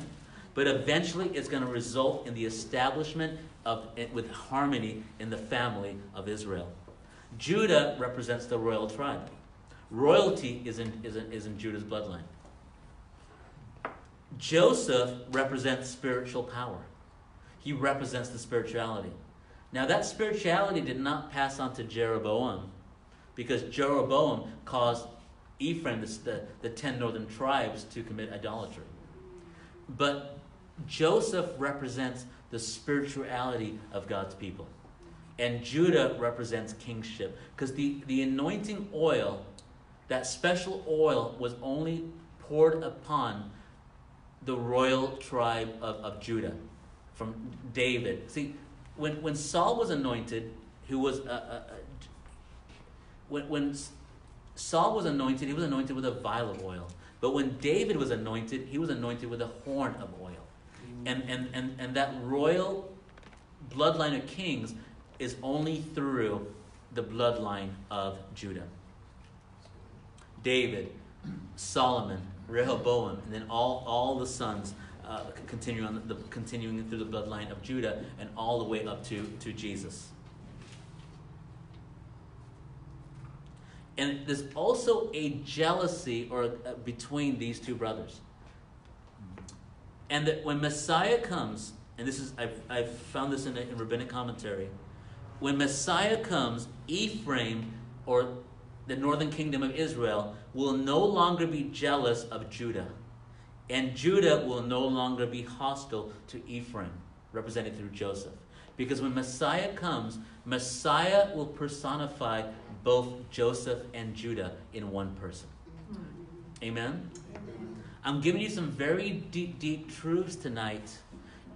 But eventually it's going to result in the establishment of, with harmony in the family of Israel. Judah represents the royal tribe. Royalty is in, is in, is in Judah's bloodline. Joseph represents spiritual power. He represents the spirituality. Now, that spirituality did not pass on to Jeroboam because Jeroboam caused Ephraim, the, the ten northern tribes, to commit idolatry. But Joseph represents the spirituality of God's people. And Judah represents kingship because the, the anointing oil, that special oil, was only poured upon the royal tribe of, of Judah from David. See, when, when Saul was anointed, who was a, a, a, when, when Saul was anointed, he was anointed with a vial of oil. But when David was anointed, he was anointed with a horn of oil. And, and, and, and that royal bloodline of kings is only through the bloodline of Judah. David, Solomon, Rehoboam, and then all, all the sons uh, continuing, on the, continuing through the bloodline of Judah and all the way up to, to Jesus. And there's also a jealousy or uh, between these two brothers. And that when Messiah comes, and this is I've, I've found this in, a, in rabbinic commentary, when Messiah comes, Ephraim or the northern kingdom of Israel will no longer be jealous of Judah. And Judah will no longer be hostile to Ephraim, represented through Joseph. Because when Messiah comes, Messiah will personify both Joseph and Judah in one person. Amen? I'm giving you some very deep, deep truths tonight.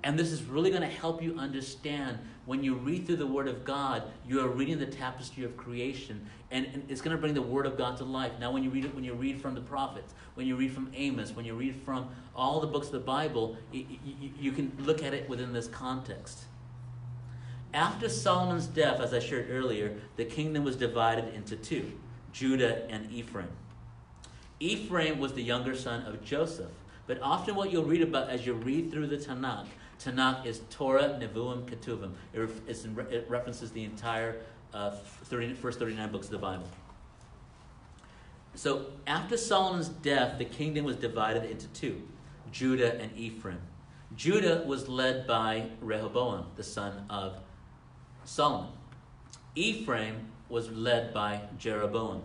And this is really going to help you understand when you read through the Word of God, you are reading the tapestry of creation, and, and, it's going to bring the Word of God to life. Now, when you read it, when you read from the prophets, when you read from Amos, when you read from all the books of the Bible, you, you, you can look at it within this context. After Solomon's death, as I shared earlier, the kingdom was divided into two Judah and Ephraim. Ephraim was the younger son of Joseph. But often, what you'll read about as you read through the Tanakh, Tanakh is Torah, Nevuim, Ketuvim. It, it references the entire uh, 30, first 39 books of the Bible. So, after Solomon's death, the kingdom was divided into two Judah and Ephraim. Judah was led by Rehoboam, the son of Solomon. Ephraim was led by Jeroboam.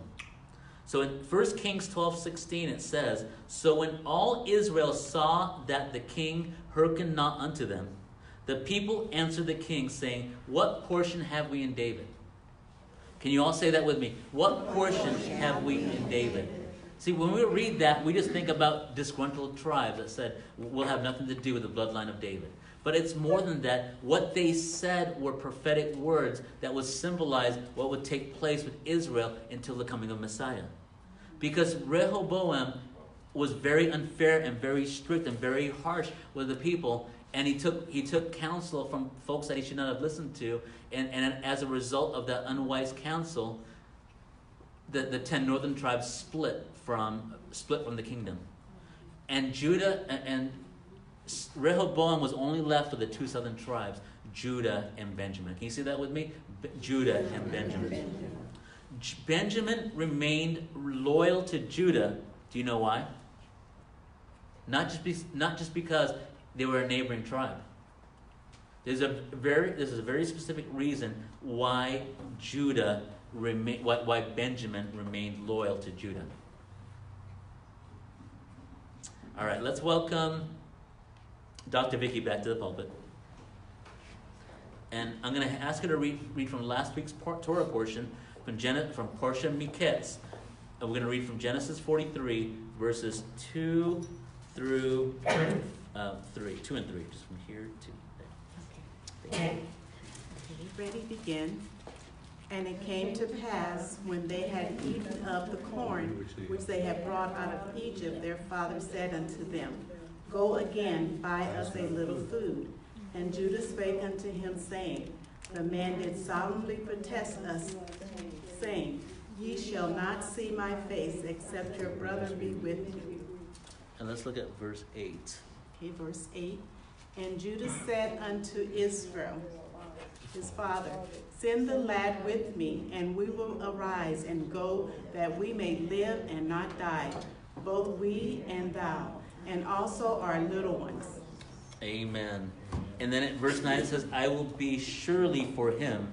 So in 1 Kings 12 16, it says, So when all Israel saw that the king hearkened not unto them, the people answered the king, saying, What portion have we in David? Can you all say that with me? What portion have we in David? See, when we read that, we just think about disgruntled tribes that said, We'll have nothing to do with the bloodline of David. But it's more than that. What they said were prophetic words that would symbolize what would take place with Israel until the coming of Messiah. Because Rehoboam was very unfair and very strict and very harsh with the people, and he took he took counsel from folks that he should not have listened to, and, and as a result of that unwise counsel, the, the ten northern tribes split from split from the kingdom. And Judah and, and Rehoboam was only left with the two southern tribes, Judah and Benjamin. Can you see that with me? B- Judah and Benjamin. Benjamin remained loyal to Judah. Do you know why? Not just, be, not just because they were a neighboring tribe. There's a very, there's a very specific reason why Judah remain, why, why Benjamin remained loyal to Judah. All right, let's welcome Dr. Vicky back to the pulpit. And I'm going to ask her to read, read from last week's Torah portion from, Gen- from Parsha Miketz. And we're going to read from Genesis 43, verses 2 through uh, 3. 2 and 3, just from here to there. Okay. Okay, ready, begin. And it came to pass, when they had eaten of the corn which they had brought out of Egypt, their father said unto them, Go again, buy us a little food. And Judah spake unto him, saying, The man did solemnly protest us, saying, Ye shall not see my face, except your brother be with you. And let's look at verse 8. Okay, verse 8. And Judah said unto Israel, his father, Send the lad with me, and we will arise and go, that we may live and not die, both we and thou, and also our little ones. Amen. And then at verse 9 it says, I will be surely for him.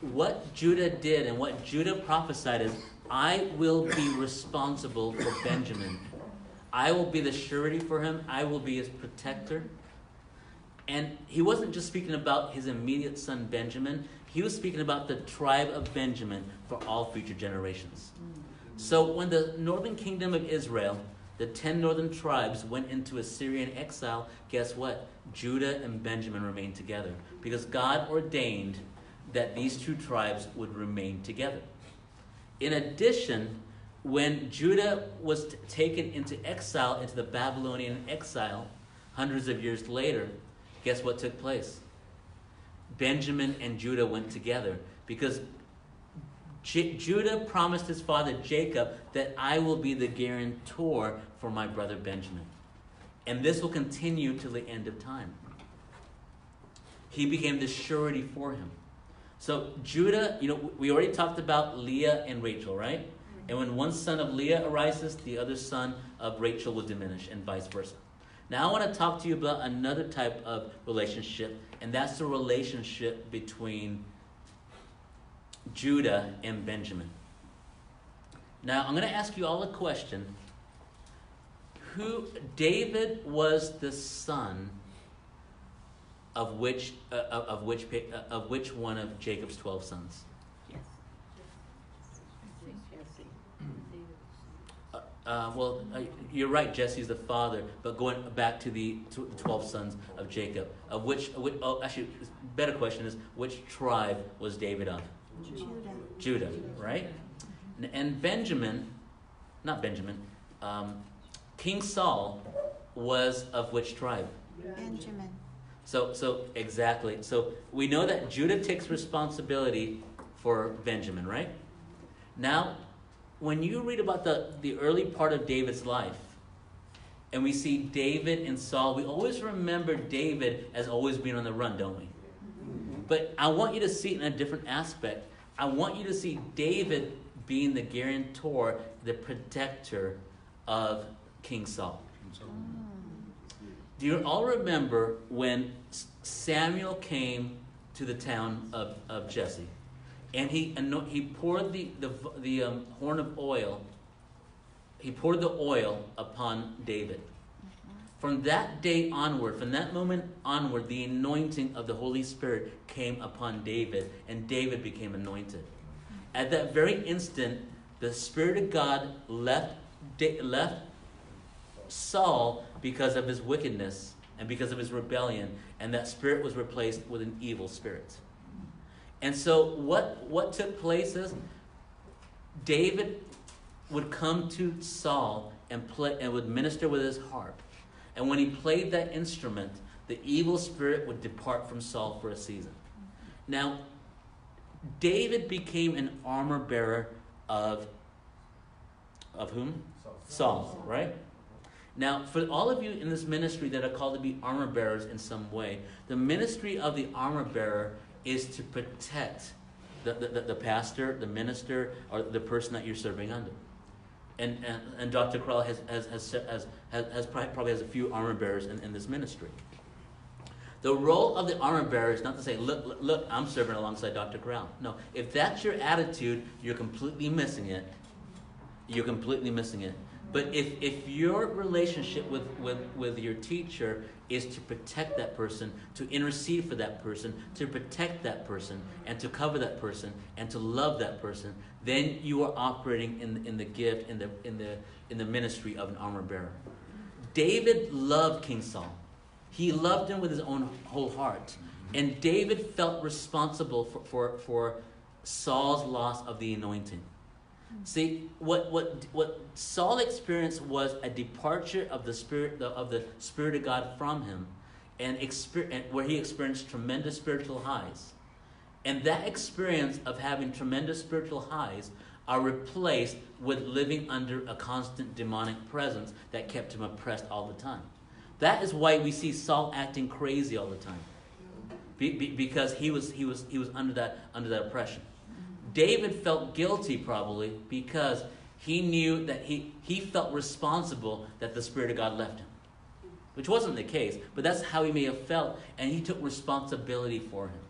What Judah did and what Judah prophesied is, I will be responsible for Benjamin. I will be the surety for him. I will be his protector. And he wasn't just speaking about his immediate son Benjamin, he was speaking about the tribe of Benjamin for all future generations. So when the northern kingdom of Israel, the ten northern tribes, went into Assyrian exile, guess what? Judah and Benjamin remained together because God ordained that these two tribes would remain together. In addition, when Judah was t- taken into exile, into the Babylonian exile, hundreds of years later, guess what took place? Benjamin and Judah went together because J- Judah promised his father Jacob that I will be the guarantor for my brother Benjamin. And this will continue till the end of time. He became the surety for him. So Judah, you know, we already talked about Leah and Rachel, right? And when one son of Leah arises, the other son of Rachel will diminish, and vice versa. Now I want to talk to you about another type of relationship, and that's the relationship between Judah and Benjamin. Now I'm going to ask you all a question. Who David was the son of which uh, of, of which uh, of which one of Jacob's 12 sons? Yes. Uh, uh, well, uh, you're right. Jesse's the father, but going back to the tw- twelve sons of Jacob, of which, which oh, actually, better question is which tribe was David of? Judah. Judah, right? N- And Benjamin, not Benjamin, um, King Saul was of which tribe? Benjamin. So, so exactly. So we know that Judah takes responsibility for Benjamin, right? Now, when you read about the, the early part of David's life, and we see David and Saul, we always remember David as always being on the run, don't we? But I want you to see it in a different aspect. I want you to see David being the guarantor, the protector of King Saul. Do you all remember when Samuel came to the town of, of Jesse? And he, he poured the, the, the um, horn of oil, he poured the oil upon David. From that day onward, from that moment onward, the anointing of the Holy Spirit came upon David, and David became anointed. At that very instant, the Spirit of God left, left Saul because of his wickedness and because of his rebellion, and that spirit was replaced with an evil spirit. And so, what, what took place is David would come to Saul and play and would minister with his harp. And when he played that instrument, the evil spirit would depart from Saul for a season. Now, David became an armor bearer of of whom? Saul, right? Now, for all of you in this ministry that are called to be armor bearers in some way, the ministry of the armor bearer is to protect the, the, the pastor, the minister, or the person that you're serving under. And, and, and Dr. Krell has, has, has, has, has, probably has a few armor bearers in, in this ministry. The role of the armor bearer is not to say, look, look, look, I'm serving alongside Dr. Crown. No, if that's your attitude, you're completely missing it. You're completely missing it. But if, if your relationship with, with, with your teacher is to protect that person, to intercede for that person, to protect that person, and to cover that person, and to love that person, then you are operating in, in the gift, in the, in, the, in the ministry of an armor bearer. David loved King Saul. He loved him with his own whole heart. And David felt responsible for, for, for Saul's loss of the anointing. See, what, what, what Saul experienced was a departure of the Spirit, of the Spirit of God from him, and, and where he experienced tremendous spiritual highs. And that experience of having tremendous spiritual highs are replaced with living under a constant demonic presence that kept him oppressed all the time. That is why we see Saul acting crazy all the time. Be, be, because he was, he, was, he was under that, under that oppression. David felt guilty probably because he knew that he, he felt responsible that the Spirit of God left him. Which wasn't the case, but that's how he may have felt, and he took responsibility for him.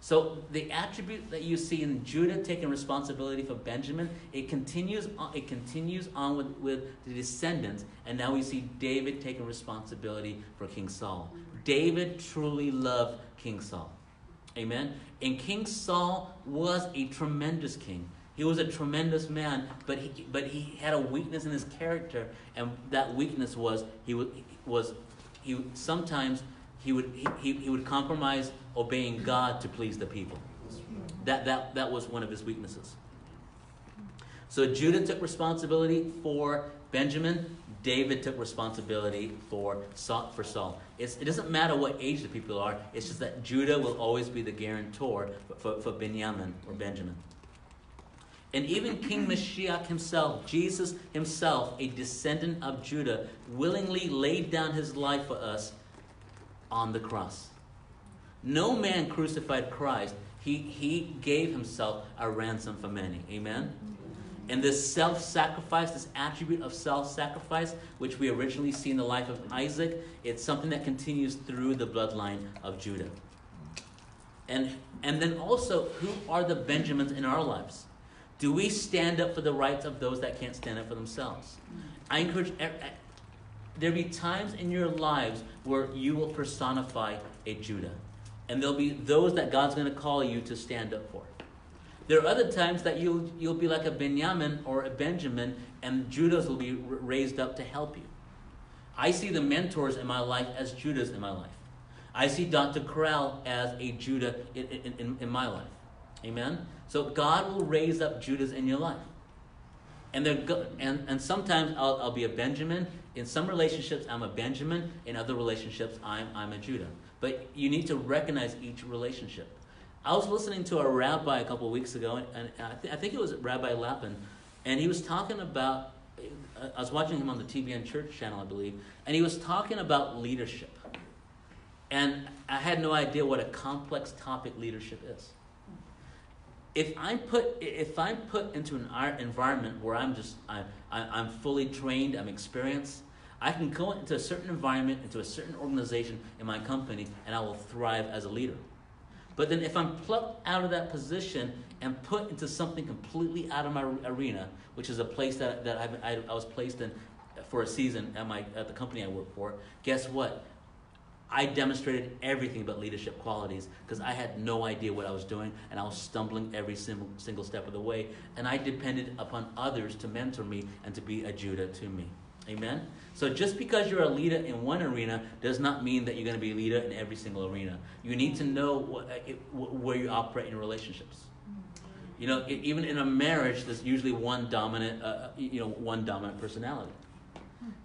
So the attribute that you see in Judah taking responsibility for Benjamin, it continues on, it continues on with, with the descendants, and now we see David taking responsibility for King Saul. David truly loved King Saul. Amen. And King Saul was a tremendous king. He was a tremendous man, but he but he had a weakness in his character, and that weakness was he was he sometimes he would he, he would compromise obeying God to please the people. That that that was one of his weaknesses. So Judah took responsibility for Benjamin. David took responsibility for Saul. For Saul. It's, it doesn't matter what age the people are. It's just that Judah will always be the guarantor for, for Benjamin or Benjamin. And even King Mashiach himself, Jesus himself, a descendant of Judah, willingly laid down his life for us on the cross. No man crucified Christ. He, he gave himself a ransom for many. Amen? And this self sacrifice, this attribute of self sacrifice, which we originally see in the life of Isaac, it's something that continues through the bloodline of Judah. And, and then also, who are the Benjamins in our lives? Do we stand up for the rights of those that can't stand up for themselves? I encourage there be times in your lives where you will personify a Judah. And there'll be those that God's going to call you to stand up for. There are other times that you'll, you'll be like a Benjamin or a Benjamin, and Judahs will be raised up to help you. I see the mentors in my life as Judahs in my life. I see Dr. Corral as a Judah in, in, in, my life. Amen? So God will raise up Judahs in your life. And, they're and, and sometimes I'll, I'll be a Benjamin. In some relationships, I'm a Benjamin. In other relationships, I'm, I'm a Judah. But you need to recognize each relationship. I was listening to a rabbi a couple weeks ago, and I, th- I think it was Rabbi Lapin, and he was talking about. Uh, I was watching him on the TBN Church channel, I believe, and he was talking about leadership. And I had no idea what a complex topic leadership is. If I'm put, if I'm put into an environment where I'm just, I, I, I'm fully trained, I'm experienced, I can go into a certain environment, into a certain organization in my company, and I will thrive as a leader. But then if I'm plucked out of that position and put into something completely out of my arena, which is a place that, that I, I, I was placed in for a season at, my, at the company I work for, guess what? I demonstrated everything but leadership qualities because I had no idea what I was doing and I was stumbling every single, single step of the way. And I depended upon others to mentor me and to be a Judah to me. Amen? So just because you're a leader in one arena does not mean that you're going to be a leader in every single arena. You need to know what, uh, where you operate in relationships. You know, even in a marriage, there's usually one dominant, uh, uh, you know, one dominant personality.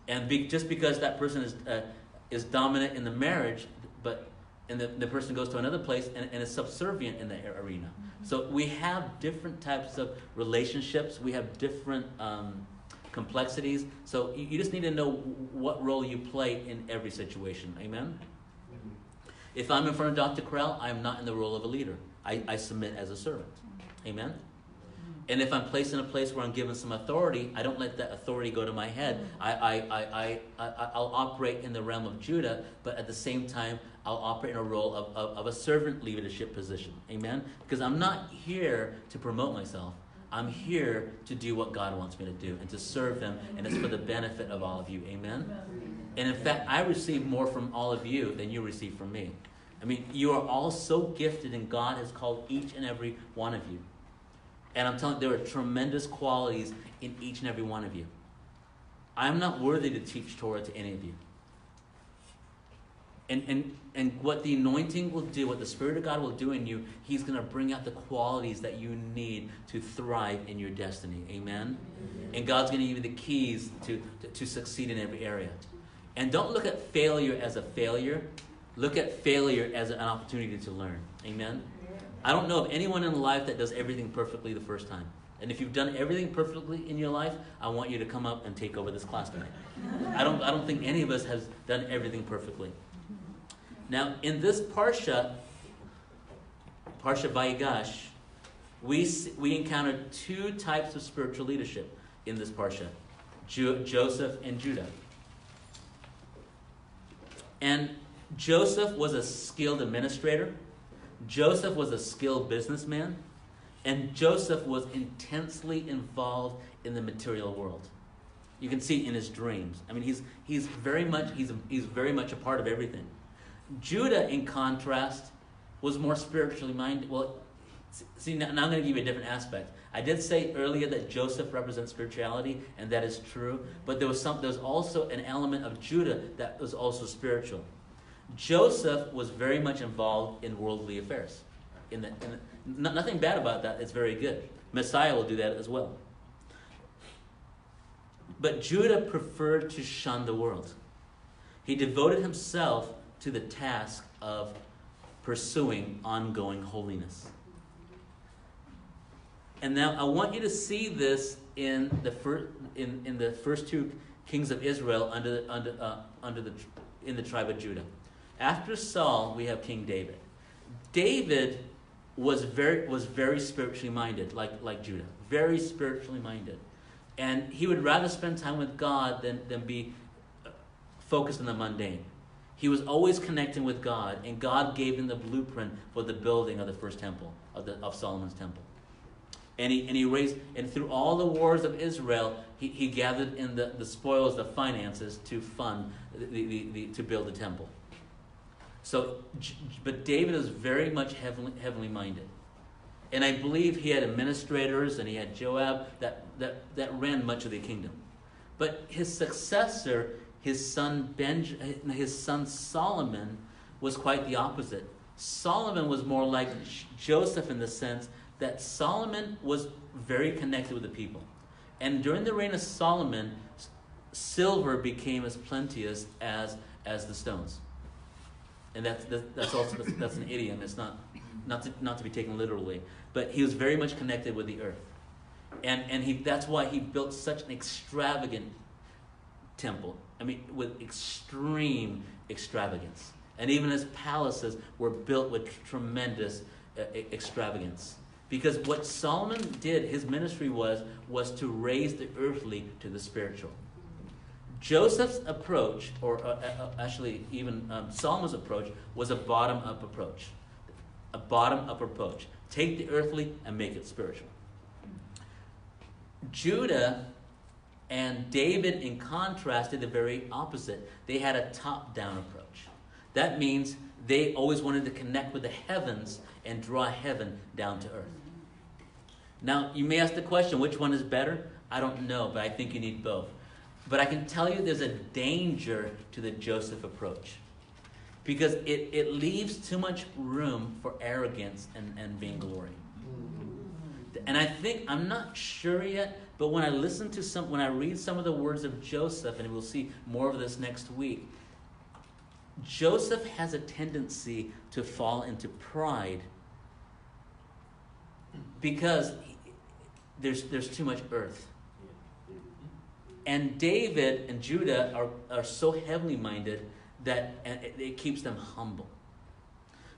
And be, just because that person is uh, is dominant in the marriage, but and the, the person goes to another place and, and is subservient in the arena. So we have different types of relationships. We have different um, complexities. So you, you just need to know what role you play in every situation. Amen? Mm-hmm. If I'm in front of Dr. Corral, I'm not in the role of a leader. I, I submit as a servant. Mm-hmm. Amen? And if I'm placed in a place where I'm given some authority, I don't let that authority go to my head. Mm-hmm. I, I, I, I, I, will operate in the realm of Judah, but at the same time, I'll operate in a role of, of, of a servant leadership position. Amen? Because I'm not here to promote myself. I'm here to do what God wants me to do and to serve Him, and it's for the benefit of all of you. Amen? And in fact, I receive more from all of you than you receive from me. I mean, you are all so gifted, and God has called each and every one of you. And I'm telling you, there are tremendous qualities in each and every one of you. I'm not worthy to teach Torah to any of you. And, and, and what the anointing will do, what the Spirit of God will do in you, He's going to bring out the qualities that you need to thrive in your destiny. Amen? And God's going to give you the keys to, to, to succeed in every area. And don't look at failure as a failure, look at failure as an opportunity to learn. Amen? I don't know of anyone in life that does everything perfectly the first time. And if you've done everything perfectly in your life, I want you to come up and take over this class tonight. I don't, I don't think any of us has done everything perfectly. Now, in this Parsha, Parsha Vayigash, we, we encounter two types of spiritual leadership in this Parsha jo- Joseph and Judah. And Joseph was a skilled administrator, Joseph was a skilled businessman, and Joseph was intensely involved in the material world. You can see in his dreams. I mean, he's, he's, very much, he's, he's very much a part of everything. Judah, in contrast, was more spiritually minded. Well, see, now, I'm going to give you a different aspect. I did say earlier that Joseph represents spirituality, and that is true. But there was some. There was also an element of Judah that was also spiritual. Joseph was very much involved in worldly affairs. In the, in the, nothing bad about that. It's very good. Messiah will do that as well. But Judah preferred to shun the world. He devoted himself to the task of pursuing ongoing holiness. And now I want you to see this in the first in, in the first two kings of Israel under under uh, under the in the tribe of Judah. After Saul, we have King David. David was very was very spiritually minded, like like Judah, very spiritually minded, and he would rather spend time with God than than be focused on the mundane. He was always connecting with God, and God gave him the blueprint for the building of the first temple, of, the, of Solomon's temple. And he, and he raised, and through all the wars of Israel, he, he gathered in the, the spoils, the finances to fund, the, the, the, to build the temple. So, but David is very much heavenly, heavenly minded. And I believe he had administrators and he had Joab that, that, that ran much of the kingdom. But his successor his son Benj, his son Solomon was quite the opposite. Solomon was more like Joseph in the sense that Solomon was very connected with the people. And during the reign of Solomon, silver became as plenteous as, as the stones. And that's, that's also that's, that's an idiom. It's not, not, to, not to be taken literally. But he was very much connected with the earth. And, and he, that's why he built such an extravagant temple. I mean, with extreme extravagance. And even his palaces were built with tremendous uh, extravagance. Because what Solomon did, his ministry was, was to raise the earthly to the spiritual. Joseph's approach, or uh, uh, actually even um, Solomon's approach, was a bottom up approach. A bottom up approach. Take the earthly and make it spiritual. Judah and David, in contrast, did the very opposite. They had a top down approach. That means they always wanted to connect with the heavens and draw heaven down to earth. Now, you may ask the question which one is better? I don't know, but I think you need both. But I can tell you there's a danger to the Joseph approach because it, it leaves too much room for arrogance and, and vainglory. And I think, I'm not sure yet, but when I listen to some, when I read some of the words of Joseph, and we'll see more of this next week, Joseph has a tendency to fall into pride because there's, there's too much earth. And David and Judah are, are so heavenly minded that it, it keeps them humble.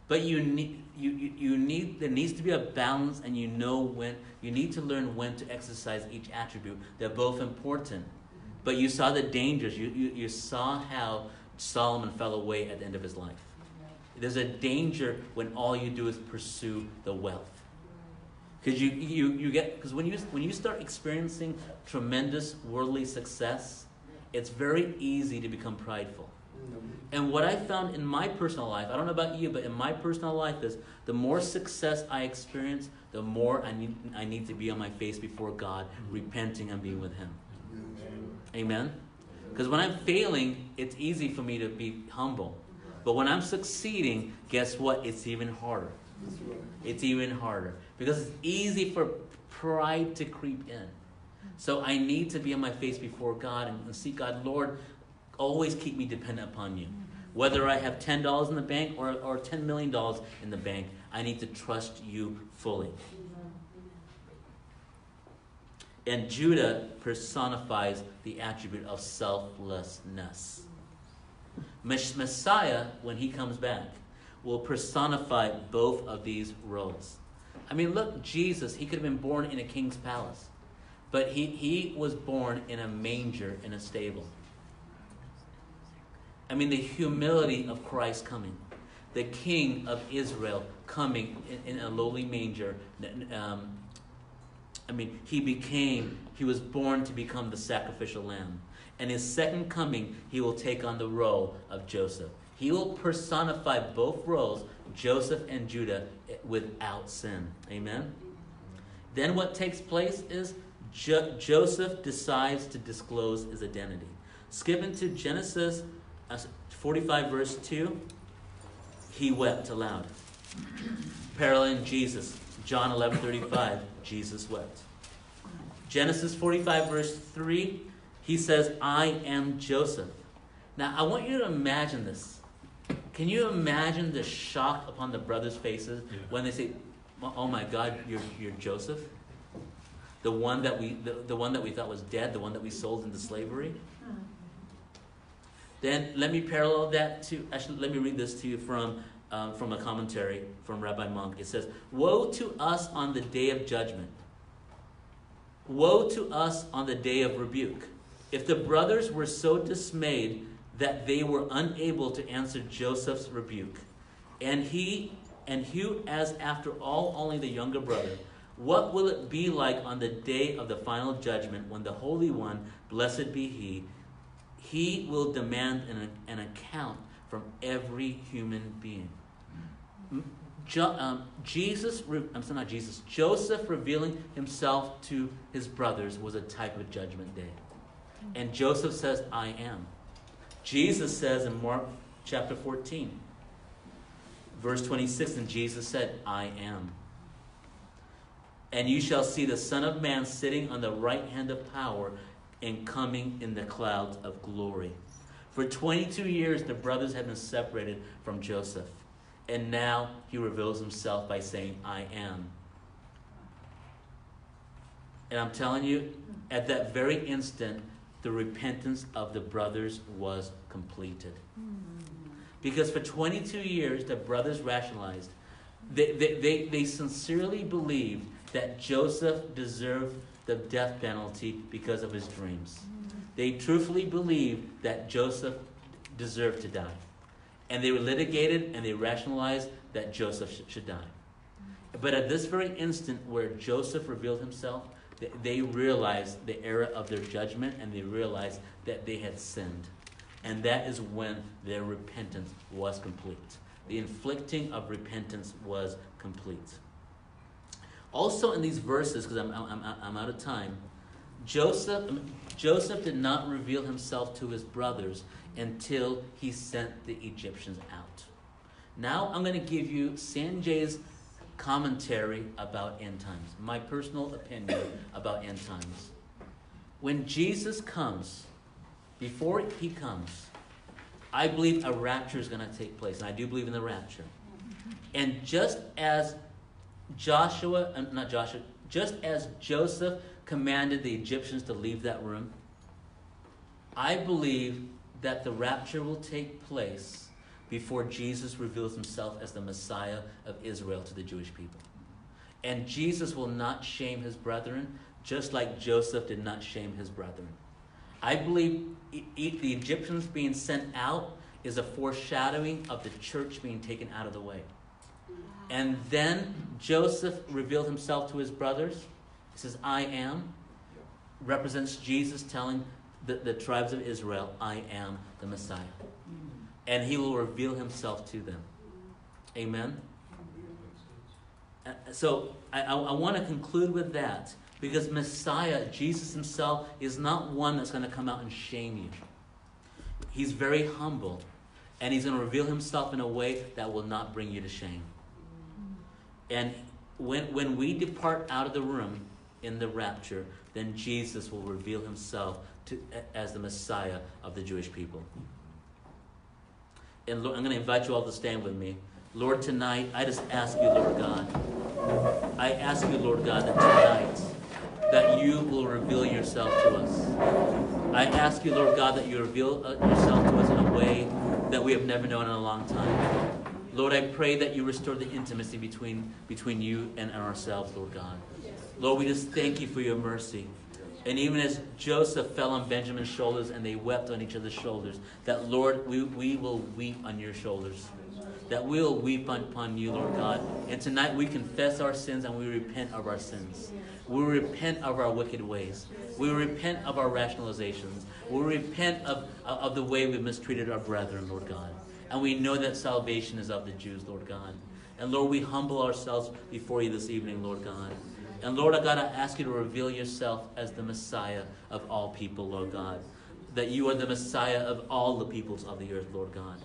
But you need, you, you, need, there needs to be a balance, and you know when, you need to learn when to exercise each attribute. They're both important. But you saw the dangers. You, you, you saw how Solomon fell away at the end of his life. There's a danger when all you do is pursue the wealth. Because you, you, you get because when you when you start experiencing tremendous worldly success, it's very easy to become prideful. And what I found in my personal life, I don't know about you, but in my personal life is the more success I experience, the more I need, I need to be on my face before God, mm-hmm. repenting and being with Him. Amen? Because when I'm failing, it's easy for me to be humble. But when I'm succeeding, guess what? It's even harder. It's even harder because it's easy for pride to creep in. So I need to be on my face before God and, and seek God, Lord, always keep me dependent upon you. Whether I have $10 in the bank or, or $10 million in the bank, I need to trust you fully. And Judah personifies the attribute of selflessness. Messiah, when he comes back, will personify both of these roles. I mean, look, Jesus, he could have been born in a king's palace, but he, he was born in a manger in a stable. I mean, the humility of Christ coming, the king of Israel coming in, in a lowly manger. Um, I mean, he became, he was born to become the sacrificial lamb. And his second coming, he will take on the role of Joseph. He will personify both roles, Joseph and Judah, without sin. Amen? Then what takes place is jo- Joseph decides to disclose his identity. Skip into Genesis 45, verse 2. He wept aloud. Paralleling Jesus, John 11, 35. Jesus wept. Genesis 45, verse 3, he says, I am Joseph. Now, I want you to imagine this. Can you imagine the shock upon the brothers' faces yeah. when they say, "Oh, oh my God, you're, you're Joseph, the one that we the, the one that we thought was dead, the one that we sold into slavery." Then let me parallel that to actually let me read this to you from um, from a commentary from Rabbi Monk. It says, "Woe to us on the day of judgment! Woe to us on the day of rebuke! If the brothers were so dismayed." that they were unable to answer Joseph's rebuke. And he and Hugh, as after all only the younger brother, what will it be like on the day of the final judgment when the Holy One, blessed be He, He will demand an, an account from every human being? Jo, um, Jesus, I'm sorry, not Jesus, Joseph revealing himself to his brothers was a type of judgment day. And Joseph says, I am. Jesus says in Mark chapter 14, verse 26, and Jesus said, I am. And you shall see the Son of Man sitting on the right hand of power and coming in the clouds of glory. For 22 years, the brothers had been separated from Joseph. And now he reveals himself by saying, I am. And I'm telling you, at that very instant, the repentance of the brothers was completed. Because for 22 years, the brothers rationalized. They, they, they, they sincerely believed that Joseph deserved the death penalty because of his dreams. They truthfully believed that Joseph deserved to die. And they were litigated and they rationalized that Joseph sh- should die. But at this very instant where Joseph revealed himself, they realized the error of their judgment and they realized that they had sinned. And that is when their repentance was complete. The inflicting of repentance was complete. Also, in these verses, because I'm, I'm, I'm out of time, Joseph, Joseph did not reveal himself to his brothers until he sent the Egyptians out. Now, I'm going to give you Sanjay's commentary about end times, my personal opinion about end times. When Jesus comes, before he comes, I believe a rapture is going to take place, and I do believe in the rapture. And just as Joshua, uh, not Joshua, just as Joseph commanded the Egyptians to leave that room, I believe that the rapture will take place before Jesus reveals himself as the Messiah of Israel to the Jewish people. And Jesus will not shame his brethren, just like Joseph did not shame his brethren. I believe the Egyptians being sent out is a foreshadowing of the church being taken out of the way. And then Joseph revealed himself to his brothers. He says, I am, represents Jesus telling the, the tribes of Israel, I am the Messiah and he will reveal himself to them. Amen? Uh, so I, I, I want to conclude with that because Messiah, Jesus himself, is not one that's going to come out and shame you. He's very humble. And He's going to reveal Himself in a way that will not bring you to shame. And when, when we depart out of the room in the rapture, then Jesus will reveal Himself to, as the Messiah of the Jewish people. And Lord, I'm going to invite you all to stand with me. Lord, tonight, I just ask you, Lord God, I ask you, Lord God, that tonight, that you will reveal yourself to us. I ask you, Lord God, that you reveal uh, yourself to us in a way that we have never known in a long time. Lord, I pray that you restore the intimacy between, between you and ourselves, Lord God. Lord, we just thank you for your mercy. And even as Joseph fell on Benjamin's shoulders and they wept on each other's shoulders, that Lord, we, we will weep on your shoulders. That we'll weep upon you, Lord God. And tonight we confess our sins and we repent of our sins. We repent of our wicked ways. We repent of our rationalizations. We repent of, of the way we've mistreated our brethren, Lord God. And we know that salvation is of the Jews, Lord God. And Lord, we humble ourselves before you this evening, Lord God. And Lord, I God, I ask you to reveal yourself as the Messiah of all people, Lord God. That you are the Messiah of all the peoples of the earth, Lord God.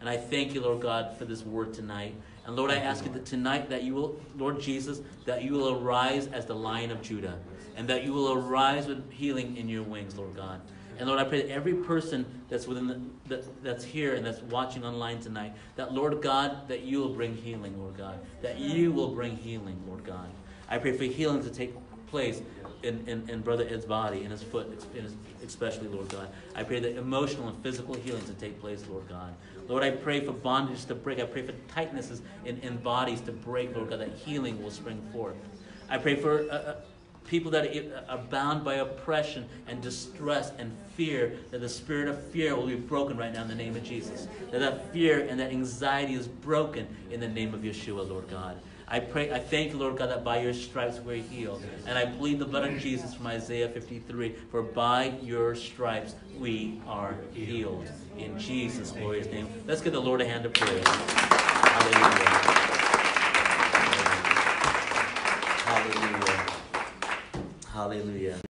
And I thank you, Lord God, for this word tonight. And Lord, I ask you that tonight that you will, Lord Jesus, that you will arise as the lion of Judah. And that you will arise with healing in your wings, Lord God. And Lord, I pray that every person that's within the, that, that's here and that's watching online tonight, that Lord God, that you will bring healing, Lord God. That you will bring healing, Lord God. I pray for healing to take place in, in, in Brother Ed's body, in his foot, in his, especially, Lord God. I pray that emotional and physical healing to take place, Lord God. Lord, I pray for bondage to break. I pray for tightnesses in, in bodies to break, Lord God, that healing will spring forth. I pray for uh, uh, people that uh, are bound by oppression and distress and fear, that the spirit of fear will be broken right now in the name of Jesus. That that fear and that anxiety is broken in the name of Yeshua, Lord God. I pray, I thank you, Lord God, that by your stripes we're healed. And I plead the blood of Jesus from Isaiah 53, for by your stripes we are healed. In Jesus' glorious name. Let's give the Lord a hand of praise. Hallelujah. Hallelujah. Hallelujah.